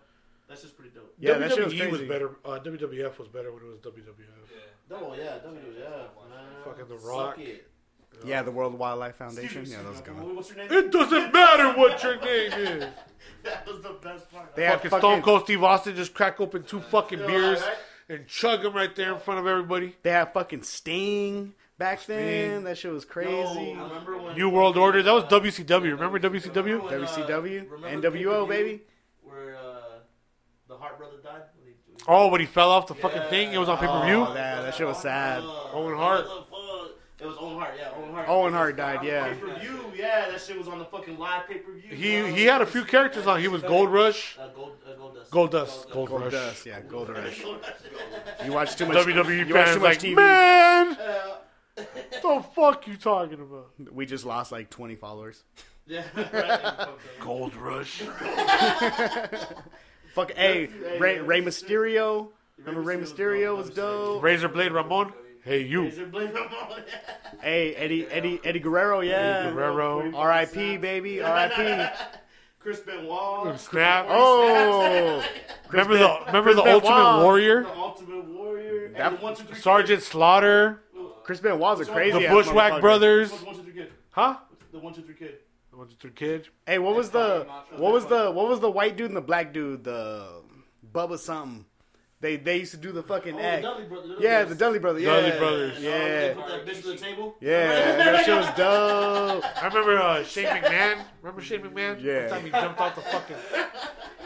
S3: That's just pretty dope.
S1: Yeah, that shit was
S2: WWE was better. Uh, WWF was better when it was WWF.
S3: Oh yeah, W, yeah. man.
S2: Fucking The
S3: Suck
S2: Rock.
S3: it.
S1: Yeah, the World Wildlife Foundation.
S3: Excuse
S1: Yeah,
S3: me,
S1: those
S3: excuse
S1: going.
S3: me, What's your name?
S2: It doesn't matter what your name is. <laughs>
S3: that was the best part.
S1: They had
S2: Fucking
S1: fucking,
S2: Stone Cold Steve Austin just crack open two <laughs> fucking
S3: Yeah,
S2: beers
S3: right?
S2: and chug them right there in front of everybody.
S1: they had fucking Sting back then. That shit was
S3: Yo,
S1: crazy.
S3: remember when
S2: New World Order. That was WCW. Remember WCW?
S3: when, uh,
S1: WCW,
S3: remember
S1: NWO,
S3: pay-per-view
S1: baby.
S3: Where uh, the Hart brother died? When he- when he-
S2: Oh, when he fell off the fucking thing, it was on pay per view.
S1: Oh, that that shit was sad.
S2: Owen Hart.
S3: What the fuck? It was Owen Hart, yeah. Owen Hart.
S1: Owen Hart died, yeah.
S3: Pay per view, yeah. That shit was on the fucking live pay per view.
S2: He he had a few characters on. He was Gold Rush,
S3: Uh, gold, uh, gold dust.
S2: Gold Dust, Gold
S1: Gold
S2: Rush.
S1: Dust, yeah, Gold Rush. <laughs> You watch too much
S2: WWE
S1: you watch
S2: fans
S1: too much
S2: like,
S1: TV.
S2: man,
S3: Uh, <laughs>
S2: the fuck you talking about?
S1: We just lost like 20 followers. <laughs>
S3: yeah, right.
S2: Gold Rush.
S1: Fuck, hey, Ray, Rey Mysterio. Remember Rey Mysterio was dope.
S2: Razor Blade Ramon. Hey you.
S3: Razor blade Ramon.
S1: Hey, Eddie, Eddie, Eddie Guerrero, yeah.
S2: Eddie Guerrero.
S1: R.I.P. Baby, <laughs> R.I.P.
S3: Chris Benoit.
S2: Snap.
S1: Oh,
S2: remember the
S1: Ben-
S2: remember the
S1: Chris
S2: Ultimate
S1: Benoit.
S2: Warrior,
S3: The Ultimate Warrior.
S1: That-
S3: and the one, two, three,
S2: Sergeant Slaughter,
S1: Chris Benoit's a crazy.
S2: the Bushwhack
S1: motherfucker.
S2: Brothers.
S3: The one, two, three kid.
S2: Huh?
S3: The one, two, three kid.
S2: One, two, three, kid.
S1: Hey, what was the what was the what was the white dude and the black dude? The Bubba something. They they used to do the fucking
S3: Oh, the
S1: act.
S3: Dudley brother.
S1: Yeah, the Dudley brothers. Yeah.
S2: Dudley brothers.
S3: They
S1: Yeah.
S3: put that bitch to the table.
S1: Yeah, <laughs> that shit was dope.
S2: I remember uh, Shane McMahon. Remember Shane McMahon?
S1: Yeah.
S2: One time he jumped off the fucking. <laughs>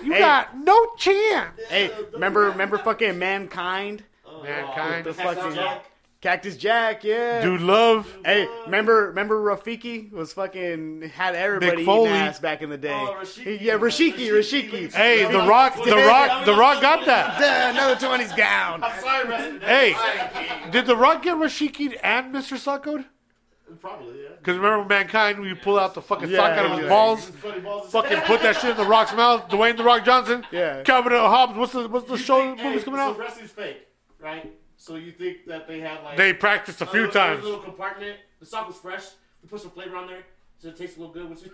S2: You
S1: Hey.
S2: got no chance.
S1: Hey, remember remember fucking mankind?
S2: Mankind.
S1: The
S3: Cactus
S1: fucking
S3: Jack.
S1: Cactus Jack, yeah.
S2: Dude, love.
S1: Hey, remember remember Rafiki was fucking had everybody eating ass back in the day.
S3: Oh, Rashiki.
S1: yeah, Rashiki,
S3: Rashiki.
S1: Rashiki.
S2: Hey, The Rock, The Rock, The Rock got that. <laughs>
S1: Duh, another twenty's gown.
S3: I'm sorry, Rusty.
S2: Hey, did The Rock get Rashiki and Mr. Socko?
S3: Probably, yeah.
S2: Because remember Mankind, we you pull out the fucking
S1: Yeah,
S2: sock out of his
S1: yeah.
S2: balls,
S3: balls
S2: fucking put that shit in The Rock's mouth. Dwayne The Rock Johnson,
S1: Yeah.
S2: Calvin Hobbs. What's the what's the
S3: You
S2: show
S3: think-
S2: movies
S3: hey,
S2: coming
S3: so
S2: out?
S3: wrestling's fake, right? So you think that they had like
S2: They practiced a few
S3: little,
S2: times.
S3: little compartment. The sock was fresh. We put some flavor on there, so it tastes a little good. Which <laughs>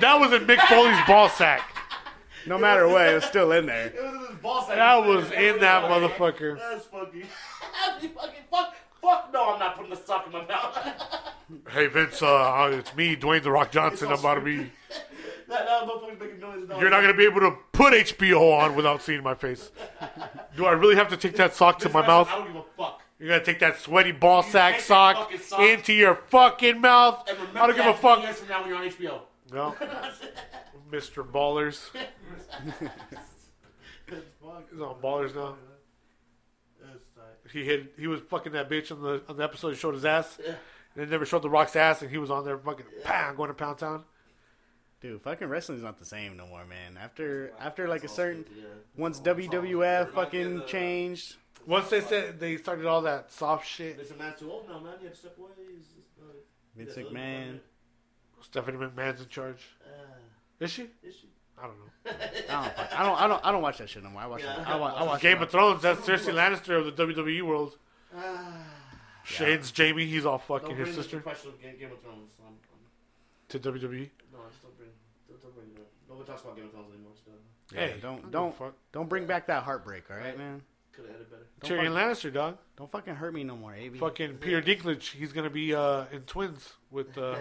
S2: That was in Mick Foley's ball sack.
S1: No matter what, it was still in there.
S3: It was in this ball sack.
S2: That was in that motherfucker.
S3: That's fucking. That's <laughs> fucking fuck. Fuck no! I'm not putting the sock in my mouth.
S2: Hey Vince, uh, it's me, Dwayne The Rock Johnson. I'm about to be.
S3: That that motherfucker's making.
S2: You're not gonna be able to put HBO on without seeing my face. Do I really have to take that sock to my mouth?
S3: I don't give a fuck.
S2: You're gonna take that sweaty ball sack
S3: take that
S2: sock
S3: fucking sock
S2: into your fucking mouth.
S3: And remember
S2: I don't give a
S3: that 20
S2: fuck.
S3: Years from now, when you're on HBO.
S2: No, Mr. Ballers.
S3: Fuck. <laughs>
S2: He's on Ballers now.
S3: That's tight.
S2: he hit he was fucking that bitch on the on the episode. He showed his ass.
S3: Yeah.
S2: And they never showed the Rock's ass, and he was on there fucking bam going to Pound Town.
S1: Dude, fucking wrestling's not the same no more, man. After after like a certain
S3: yeah.
S1: once WWF fucking
S4: the-
S1: changed.
S2: Once they said they started all that soft shit,
S3: Vince McMahon's too old now, man. You have to step away. He's, he's, uh,
S1: Vince
S3: he's a
S1: McMahon.
S3: bit
S2: Stephanie McMahon's in charge.
S3: older.
S2: Is she?
S3: Uh, is she?
S2: I don't know. <laughs>
S1: I don't, I don't, I don't, I don't watch that shit no more. I watch,
S3: Yeah.
S1: it. I watch, I watch
S2: Game of Thrones. That's Cersei Lannister of the WWE world.
S3: Ah.
S2: Shane's Jaime. He's all fucking
S3: Don't
S2: his sister
S3: Game, Game of Thrones. I'm, I'm,
S2: to WWE.
S3: No, don't bring. Don't, don't bring it up. Nobody talks about Game of Thrones anymore. It's done.
S1: Yeah,
S2: Hey,
S1: don't, don't,
S2: fuck.
S1: don't bring back that heartbreak, all right,
S3: Right.
S1: man.
S3: Could have had it better.
S1: Don't
S2: Tyrion
S1: fuck-
S2: Lannister, dog.
S1: Don't fucking hurt me no more, AB.
S2: Fucking Peter Dinklage. He's gonna be uh, in Twins with. Uh,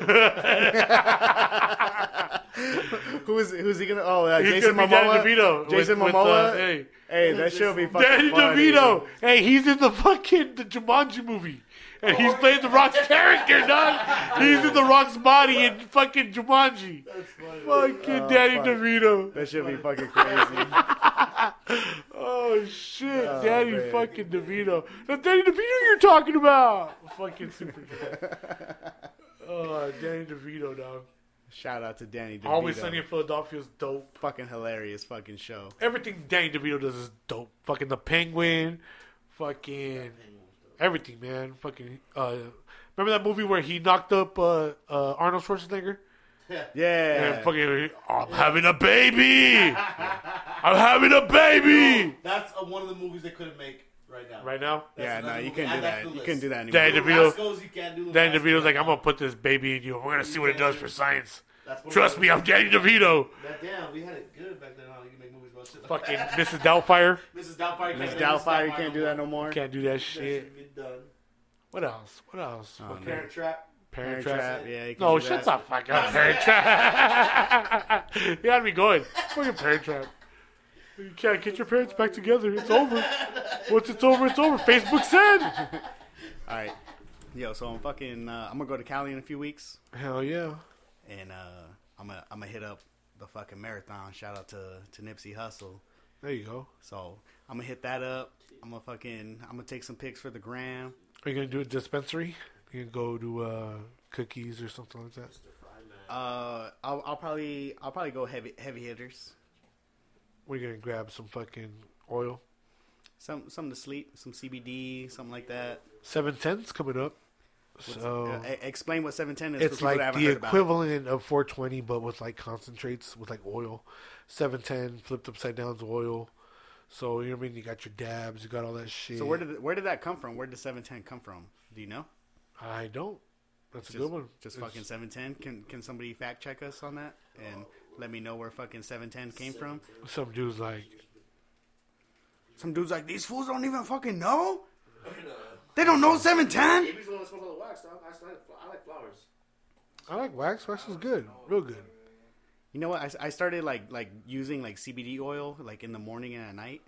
S2: <laughs> <laughs>
S1: who is, who's he gonna? Oh, uh, Jason
S2: gonna be Danny
S1: Momoa.
S2: DeVito.
S1: Jason
S2: with,
S1: Momoa.
S2: With, uh, hey,
S1: Hey, that shit'll be fucking
S2: Danny
S1: funny.
S2: DeVito. Hey, he's in the fucking the Jumanji movie. And he's playing the Rock's character, dog. He's in the Rock's body in fucking Jumanji.
S3: That's funny.
S2: Fucking
S1: Oh,
S2: Danny
S1: fuck.
S2: DeVito.
S1: That should be fucking crazy. <laughs>
S2: Oh shit,
S1: Oh,
S2: Danny
S1: man.
S2: fucking DeVito. That's Danny DeVito you're talking about. Fucking super. <laughs> Oh, Danny DeVito, dog.
S1: Shout out to Danny DeVito.
S2: Always Sunny in Philadelphia is dope.
S1: fucking hilarious fucking show.
S2: Everything Danny DeVito does is dope. Fucking the Penguin, fucking everything, man. Fucking. Uh, remember that movie where he knocked up uh, uh, Arnold Schwarzenegger?
S1: Yeah.
S2: And fucking, <laughs> I'm having a baby. I'm having a baby.
S3: That's uh, one of the movies they couldn't make right now.
S2: Right now,
S3: That's
S1: yeah, no, you
S3: movie.
S1: couldn't do that. You
S3: list.
S1: couldn't do that anymore.
S2: Danny
S3: Little
S2: DeVito.
S3: Rascals, do the
S2: Danny
S3: Rascals.
S2: DeVito's like, I'm gonna put this baby in you. We're gonna see what it does for science. Trust me, I'm Danny DeVito.
S3: That, damn, we had it good back then. How you can make movies about shit. like
S2: Fucking. Mrs. Doubtfire. <laughs>
S3: Mrs. Doubtfire. Mrs.
S1: Doubtfire, you can't do that no more.
S2: Can't do that
S3: That
S2: shit.
S3: Should done.
S2: What else? What else?
S1: Oh,
S2: Fucking
S1: man.
S3: Parent Trap.
S2: Parent
S1: Parent
S2: Trap.
S1: Trap, yeah. You can
S2: No,
S1: do
S2: shut
S1: that.
S2: the up, Parent Trap. <laughs> you had me going. Fucking Parent Trap. You can't get your parents back together. It's over. Once it's over, it's over. Facebook said. <laughs>
S1: All right. Yo, so I'm fucking. Uh, I'm gonna go to Cali in a few weeks,
S2: Hell yeah.
S1: and uh, I'm gonna I'm gonna hit up the fucking marathon. Shout out to to Nipsey Hussle.
S2: There you go.
S1: So I'm gonna hit that up. I'm gonna fucking. I'm gonna take some pics for the gram.
S2: Are you gonna do a dispensary? You can go to uh, cookies or something like that.
S1: Uh, I'll, I'll probably I'll probably go heavy heavy hitters.
S2: We're gonna grab some fucking oil.
S1: Some something to sleep, some CBD, something like that.
S2: Seven ten's coming up.
S1: What's-
S2: So
S1: uh, explain what 710 is.
S2: it's
S1: for people that
S2: like the
S1: heard
S2: equivalent of 420, but with like concentrates with like oil. 710 flipped upside down is oil. So you know what I mean. You got your dabs. You got all that shit.
S1: So where did where did that come from? Where did 710 come from? Do you know?
S2: I don't. That's a
S1: Just,
S2: good one.
S1: just
S2: It's-
S1: fucking 710. Can can somebody fact check us on that and let me know where fucking 710 came from?
S2: Some dudes like
S1: Some dudes like these fools don't even fucking know. They don't know 710.
S3: Baby's the one that smells all the wax, dog. I, like, I like flowers.
S2: I like wax. Wax is good, real good.
S1: You know what? I, I started like like using like CBD oil like in the morning and at night.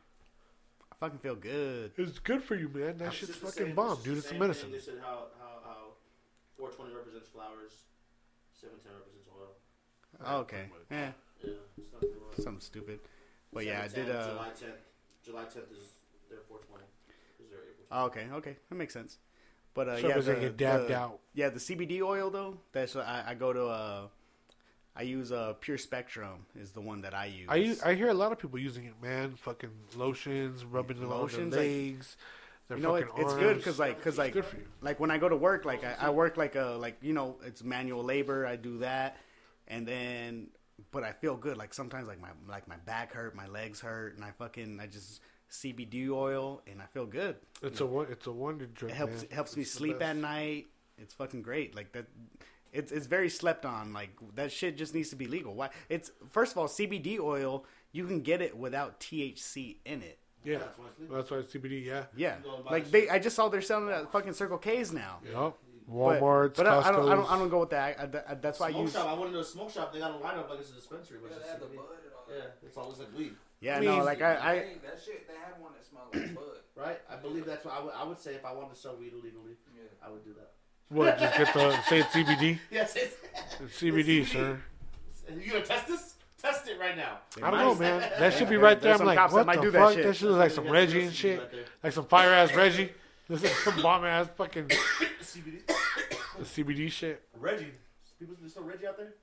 S1: I fucking feel good.
S2: It's good for you, man. That
S3: It's
S2: shit's fucking
S3: same-
S2: bomb,
S3: it's
S2: dude.
S3: the
S2: It's a medicine.
S3: thing. They said how, how, how 420 represents flowers, 710 represents oil.
S1: Oh, okay. Yeah.
S3: Yeah, it's.
S1: Something stupid. But yeah, I did. Uh,
S3: July 10th. July 10th is their 420. Is their April.
S1: oh, okay, okay, that makes sense. But uh,
S2: So
S1: yeah,
S2: as they
S1: the,
S2: get dabbed
S1: the-
S2: out.
S1: Yeah, the CBD oil though. That's what I, I go to. Uh, I use uh, Pure Spectrum is the one that I use.
S2: I I hear a lot of people using it, man. Fucking lotions, rubbing it on
S1: Lotions,
S2: their
S1: like-
S2: legs. Their
S1: you know, it, it's good because like because like
S2: you.
S1: like when I go to work, like I, I work like a like you know it's manual labor. I do that, and then but I feel good. Like sometimes like my like my back hurt, my legs hurt, and I fucking I just CBD oil and I feel good.
S2: It's a won- it's a wonder drug.
S1: It helps
S2: man.
S1: it helps me
S2: It's the
S1: sleep
S2: best.
S1: at night. It's fucking great. Like that. It's it's very slept on. Like that shit just needs to be legal. Why? It's first of all CBD oil. You can get it without THC in it.
S2: Yeah,
S3: That's why it's
S2: that's why it's CBD. Yeah.
S1: Yeah,
S3: Go and buy
S1: like they. I just saw they're selling it at fucking Circle K's now.
S2: Yep.
S1: But,
S2: Walmart,
S1: but I, I don't. I don't. I don't go with that. I, I, that's why I
S3: Smoke
S1: use.
S3: shop. I went into a smoke shop. They got a lineup like it's a dispensary, but
S4: Yeah,
S3: it's
S4: they have the
S3: CBD.
S4: bud and all that.
S3: Yeah, it's all looks like weed,
S1: Yeah,
S2: I mean,
S1: no, like I, I,
S4: that shit, they have one that smells like bud.
S3: right? I believe that's what I would, I would say if I wanted to sell weed illegally,
S4: Yeah.
S3: I would do that.
S2: What? Just get the say it's CBD. <laughs>
S3: Yes, it's,
S2: It's CBD,
S3: It's
S2: sir.
S3: You gonna test this? Test it it right now.
S2: I don't know, man. That should be right there.
S1: there's
S2: I'm like, what
S1: might
S2: the
S1: do that
S2: fuck?
S1: shit.
S2: That shit looks like some Reggie and shit.
S3: right.
S2: Like some fire ass Reggie. This is some bomb ass fucking
S3: CBD. <coughs>
S2: The CBD shit.
S3: Reggie. People there's still Reggie out there?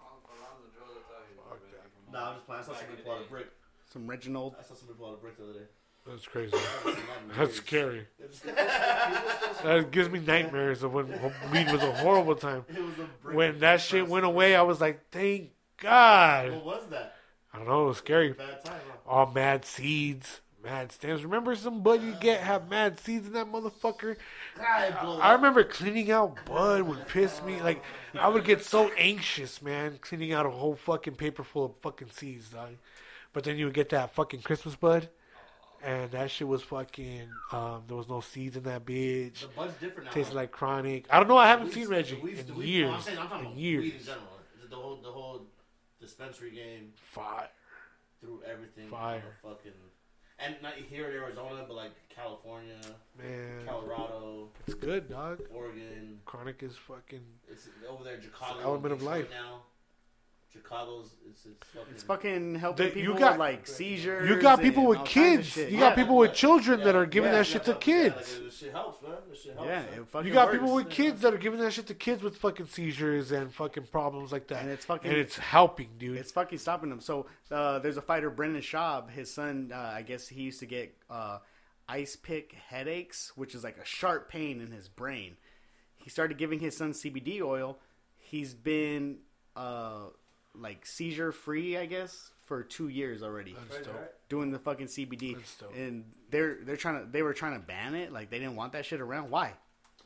S4: All- a lot of the drugs I thought he was
S2: Fuck
S4: already from
S3: Nah, I'm just playing. I saw somebody pull out a brick.
S1: Some Reginald.
S3: I saw somebody pull out a brick the other day.
S2: That's crazy. That's scary. That gives me nightmares of when weed was a horrible time.
S3: it was a.
S2: When that shit went away, I was like, thank God.
S3: What was that?
S2: I don't know. It was scary.
S3: Bad time, huh?
S2: All mad seeds, mad stems. Remember some bud you get have mad seeds in that motherfucker? I remember cleaning out bud would piss me. Like I would get so anxious, man, cleaning out a whole fucking paper full of fucking seeds, dog. But then you would get that fucking Christmas bud, and that shit was fucking. Um, there was no seeds in that bitch.
S3: The bud's different now.
S2: Tasted like chronic. I don't know. I haven't seen Reggie
S3: the weeds- the
S2: in
S3: no, I'm
S2: years.
S3: saying, I'm talking
S2: In
S3: about weed in general. The whole, the whole dispensary game
S2: Fire.
S3: through everything.
S2: Fire.
S3: Fucking, and not here in Arizona, but like California,
S2: Man,
S3: Colorado,
S2: it's good, dog.
S3: Oregon.
S2: Chronic is fucking.
S3: It's over there, Chicago.
S2: element of life.
S3: Now, Chicago's it's it's fucking.
S1: It's fucking helping
S2: The- you
S1: people
S2: got-
S1: with like seizures.
S2: You got people
S1: and
S2: with
S1: all kinds of
S2: kids.
S1: shit.
S2: You
S1: Yeah.
S2: got people with children that are giving
S1: Yeah.
S2: that shit to kids.
S3: like, this shit helps, man. This shit helps.
S1: Yeah,
S3: man.
S1: it fucking
S2: You got
S1: works.
S2: people with kids that are giving that shit to kids with fucking seizures and fucking problems like that.
S1: And it's fucking-
S2: and it's helping, dude.
S1: It's fucking stopping them. So uh, there's a fighter, Brendan Schaub. His son, uh, I guess he used to get uh, ice pick headaches, which is like a sharp pain in his brain. He started giving his son CBD oil. He's been uh, like seizure free, I guess, for two years already.
S2: That's dope.
S1: Doing the fucking CBD,
S2: That's dope.
S1: and they're they're trying to they were trying to ban it. Like they didn't want that shit around. Why?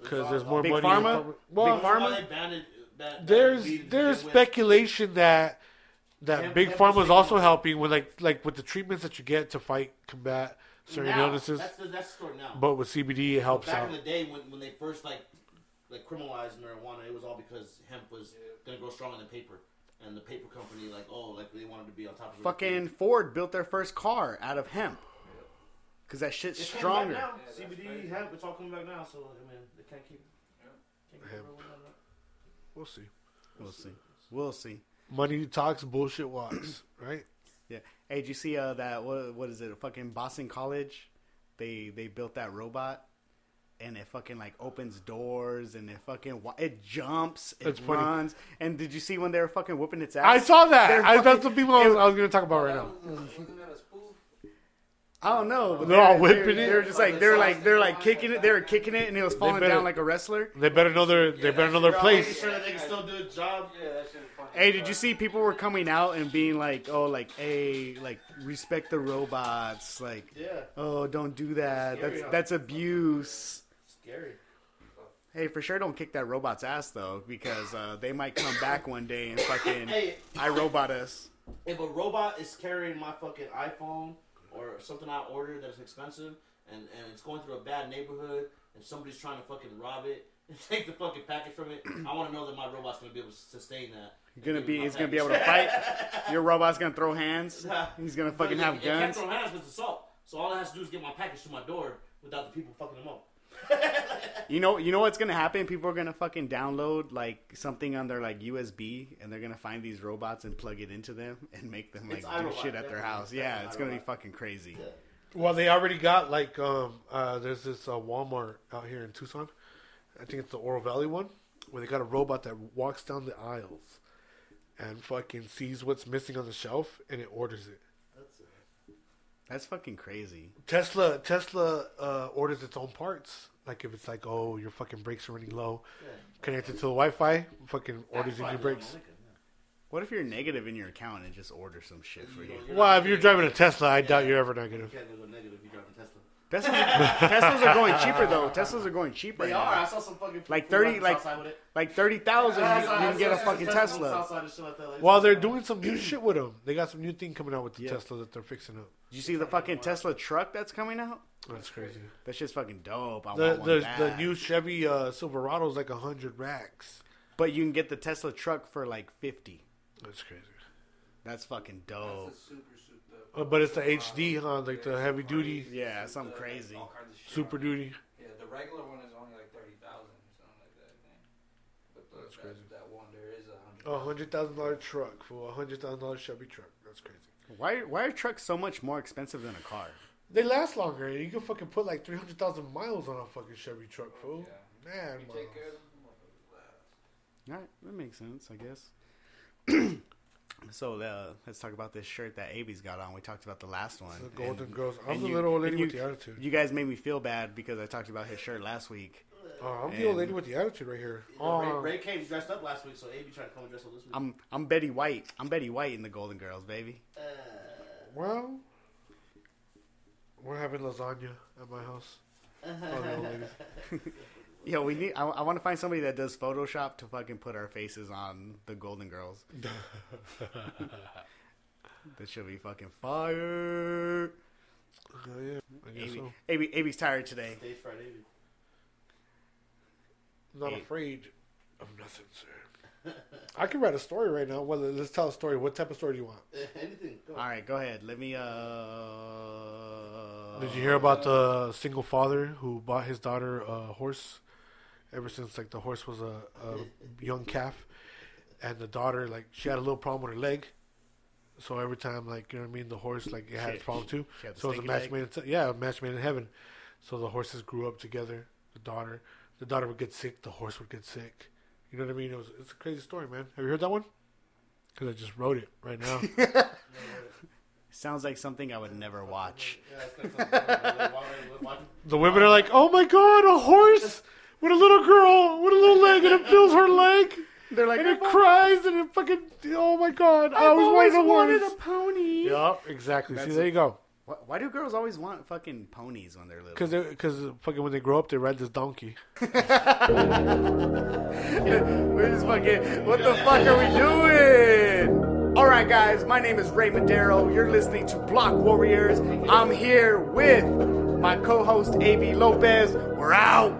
S2: Because there's more
S1: Big
S2: money.
S1: Pharma?
S2: in pharma- Well,
S1: Big Pharma?
S3: they banned it, ban- banned
S2: there's
S3: weed
S2: there's
S3: begin with?
S2: speculation that that
S3: Hemp-
S2: big
S3: hemp
S2: pharma
S3: is
S2: is also
S3: legal.
S2: helping with like like with the treatments that you get to fight combat certain
S3: Now,
S2: illnesses.
S3: That's the, that's the story now.
S2: But with CBD, it helps
S3: back
S2: out.
S3: in the day when, when they first like like criminalized marijuana, it was all because hemp was gonna grow strong in the paper, and the paper company like oh like they wanted to be on top of it.
S1: Fucking Ford built their first car out of hemp. Cause that shit's
S3: It's
S1: stronger.
S3: Back now.
S4: Yeah, that's
S3: CBD
S4: crazy.
S3: hemp, it's all coming back now. So I mean, they can't keep. Can't keep
S2: Hemp.
S3: rolling on that.
S2: We'll see.
S1: We'll see. We'll see.
S2: Money talks, bullshit walks, <clears throat> right?
S1: Yeah. Hey, did you see uh, that? What, what is it? A fucking Boston College. They they built that robot, and it fucking like opens doors and it fucking it jumps, it
S2: It's funny.
S1: runs. And did you see when they were fucking whooping its ass?
S2: I saw that.
S1: They're
S2: I, that's the people I was, I was going to talk about right now.
S4: Wasn't that a spoof?
S1: I don't know. But
S2: They're all
S1: they were-
S2: whipping
S1: they
S2: it?
S1: They're just like they're like they're like kicking it. They were kicking it, and it was falling
S2: better-
S1: down like a wrestler.
S2: They better know their they better know their
S3: They're all making
S2: place.
S3: sure they can still do a job.
S4: Yeah, that shit is funny.
S1: Hey, did you see people were coming out and being like, "Oh, like, hey, like, respect the robots, like,
S3: Yeah,
S1: oh, don't do that. That's that's abuse."
S3: Scary.
S1: Hey, for sure, don't kick that robot's ass though, because uh, they might come back one day and fucking
S3: Hey,
S1: I robot us.
S3: if a robot is carrying my fucking iPhone or something I ordered that's expensive, and, and it's going through a bad neighborhood, and somebody's trying to fucking rob it <laughs> and take the fucking package from it, I want to know that my robot's gonna be able to sustain that.
S1: He's gonna be, he's gonna be able to fight. <laughs> Your robot's gonna throw hands. He's gonna fucking
S3: it-
S1: have
S3: it can't throw hands because it's assault. So all it has to do is get my package to my door without the people fucking them up.
S1: You know, you know what's gonna happen? People are gonna fucking download like something on their like USB, and they're gonna find these robots and plug it into them and make them like
S3: It's
S1: do
S3: iRobot,
S1: shit at their
S3: definitely.
S1: house. Yeah,
S3: Definitely
S1: it's gonna be fucking crazy.
S3: Yeah.
S2: Well, they already got like um uh there's this uh, Walmart out here in Tucson. I think it's the Oro Valley one where they got a robot that walks down the aisles and fucking sees what's missing on the shelf and it orders it.
S3: That's
S1: fucking crazy.
S2: Tesla Tesla uh, orders its own parts. Like if it's like, oh, your fucking brakes are running low,
S3: Yeah.
S2: connected to the Wi-Fi, fucking orders you
S3: That's
S2: new brakes.
S3: I don't like it, yeah.
S1: What if you're negative in your account and just order some shit for you?
S2: Well, if you're driving a Tesla, I doubt you're ever
S3: You
S2: negative.
S3: can't go negative if you're driving a Tesla.
S1: Teslas, Teslas are going cheaper though. Teslas are going cheaper.
S3: They
S1: now.
S3: are. I saw some fucking
S1: Like 30 like-
S3: Southside with it.
S1: Like thirty thousand,
S3: I
S1: you, you can get a fucking
S3: some
S1: Tesla.
S3: Southside and shit like that. Like,
S2: Well, they're doing some new shit with them. They got some new thing coming out with the
S1: Yeah.
S2: Tesla that they're fixing up.
S1: Did you see the fucking Tesla truck that's coming out?
S2: That's crazy.
S1: That shit's fucking dope. I
S2: The
S1: want one
S2: the,
S1: bad.
S2: the new Chevy uh, Silverado is like a hundred racks.
S1: But you can get the Tesla truck for like fifty.
S2: That's crazy.
S1: That's fucking dope.
S4: That's a super, super.
S2: Uh, but it's the HD, huh? Like the heavy duty,
S1: Yeah, something crazy.
S4: All kinds of shit
S2: super
S4: on
S2: duty.
S4: Yeah, the regular one is only like thirty thousand or something like that. Man. But the,
S2: That's
S4: that,
S2: crazy.
S4: That one there is a hundred
S2: A hundred thousand dollar truck for a hundred thousand dollar Chevy truck. That's crazy.
S1: Why why are trucks so much more expensive than a car?
S2: They last longer. You can fucking put like three hundred thousand miles on a fucking Chevy truck, fool. Yeah. Man,
S4: You
S2: bro.
S4: take care of them, motherfuckers last.
S1: All right, that makes sense, I guess. <clears throat> so uh, let's talk about this shirt that Abe's got on. We talked about the last one.
S2: The Golden
S1: And-
S2: Girls. I'm
S1: and
S2: the
S1: you-
S2: little old lady
S1: you,
S2: with the attitude.
S1: You guys made me feel bad because I talked about his shirt last week.
S2: Oh, I'm the old lady with the attitude right here.
S3: You know,
S2: Oh,
S3: Ray, Ray K was dressed up last week, so AB tried to come and dress up this week.
S1: I'm I'm Betty White. I'm Betty White in the Golden Girls, baby.
S3: Uh,
S2: well, we're having lasagna at my house. <laughs> Oh, <laughs> the.
S1: Yo, we need. I, I want to find somebody that does Photoshop to fucking put our faces on the Golden Girls. <laughs> that should be fucking fire.
S2: Oh, yeah, I guess
S1: AB,
S2: so.
S1: AB, AB's tired today.
S3: Stage fright AB.
S2: Not
S1: Hey.
S2: afraid of nothing, sir. I can write a story right now. Well, let's tell a story. What type of story do you want?
S3: Uh, anything. Go.
S1: All right, go ahead. Let me. Uh.
S2: Did you hear about the single father who bought his daughter a horse? Ever since like the horse was a, a young calf, and the daughter like she had a little problem with her leg, so every time like you know what I mean, the horse like it had
S1: She-
S2: a problem too.
S1: she
S2: So it was a match
S1: leg?
S2: made in yeah, a match made in heaven. So the horses grew up together. The daughter, the daughter would get sick. The horse would get sick. You know what I mean? It was it's a crazy story, man. Have you heard that one? Because I just wrote it right now. <laughs>
S1: Sounds like something I would never watch.
S3: Yeah, it's like something- why- why-
S2: The women are like, "Oh my god, a horse with a little girl with a little leg, and it feels her leg, <laughs>
S1: They're like,
S2: and it
S1: "I've
S2: cries, and it fucking, oh my god, I
S1: I've
S2: always
S1: always
S2: wanted a
S1: wanted a pony.
S2: Yup, exactly.
S1: That's
S2: See, there you go.
S1: Why, why do girls always want fucking ponies when they're little?
S2: Because because fucking when they grow up, they ride this donkey. <laughs>
S1: We're just fucking. What the fuck are we doing? All right, guys. My name is Ray Madero. You're listening to Block Warriors. I'm here with my co-host AB Lopez. We're out.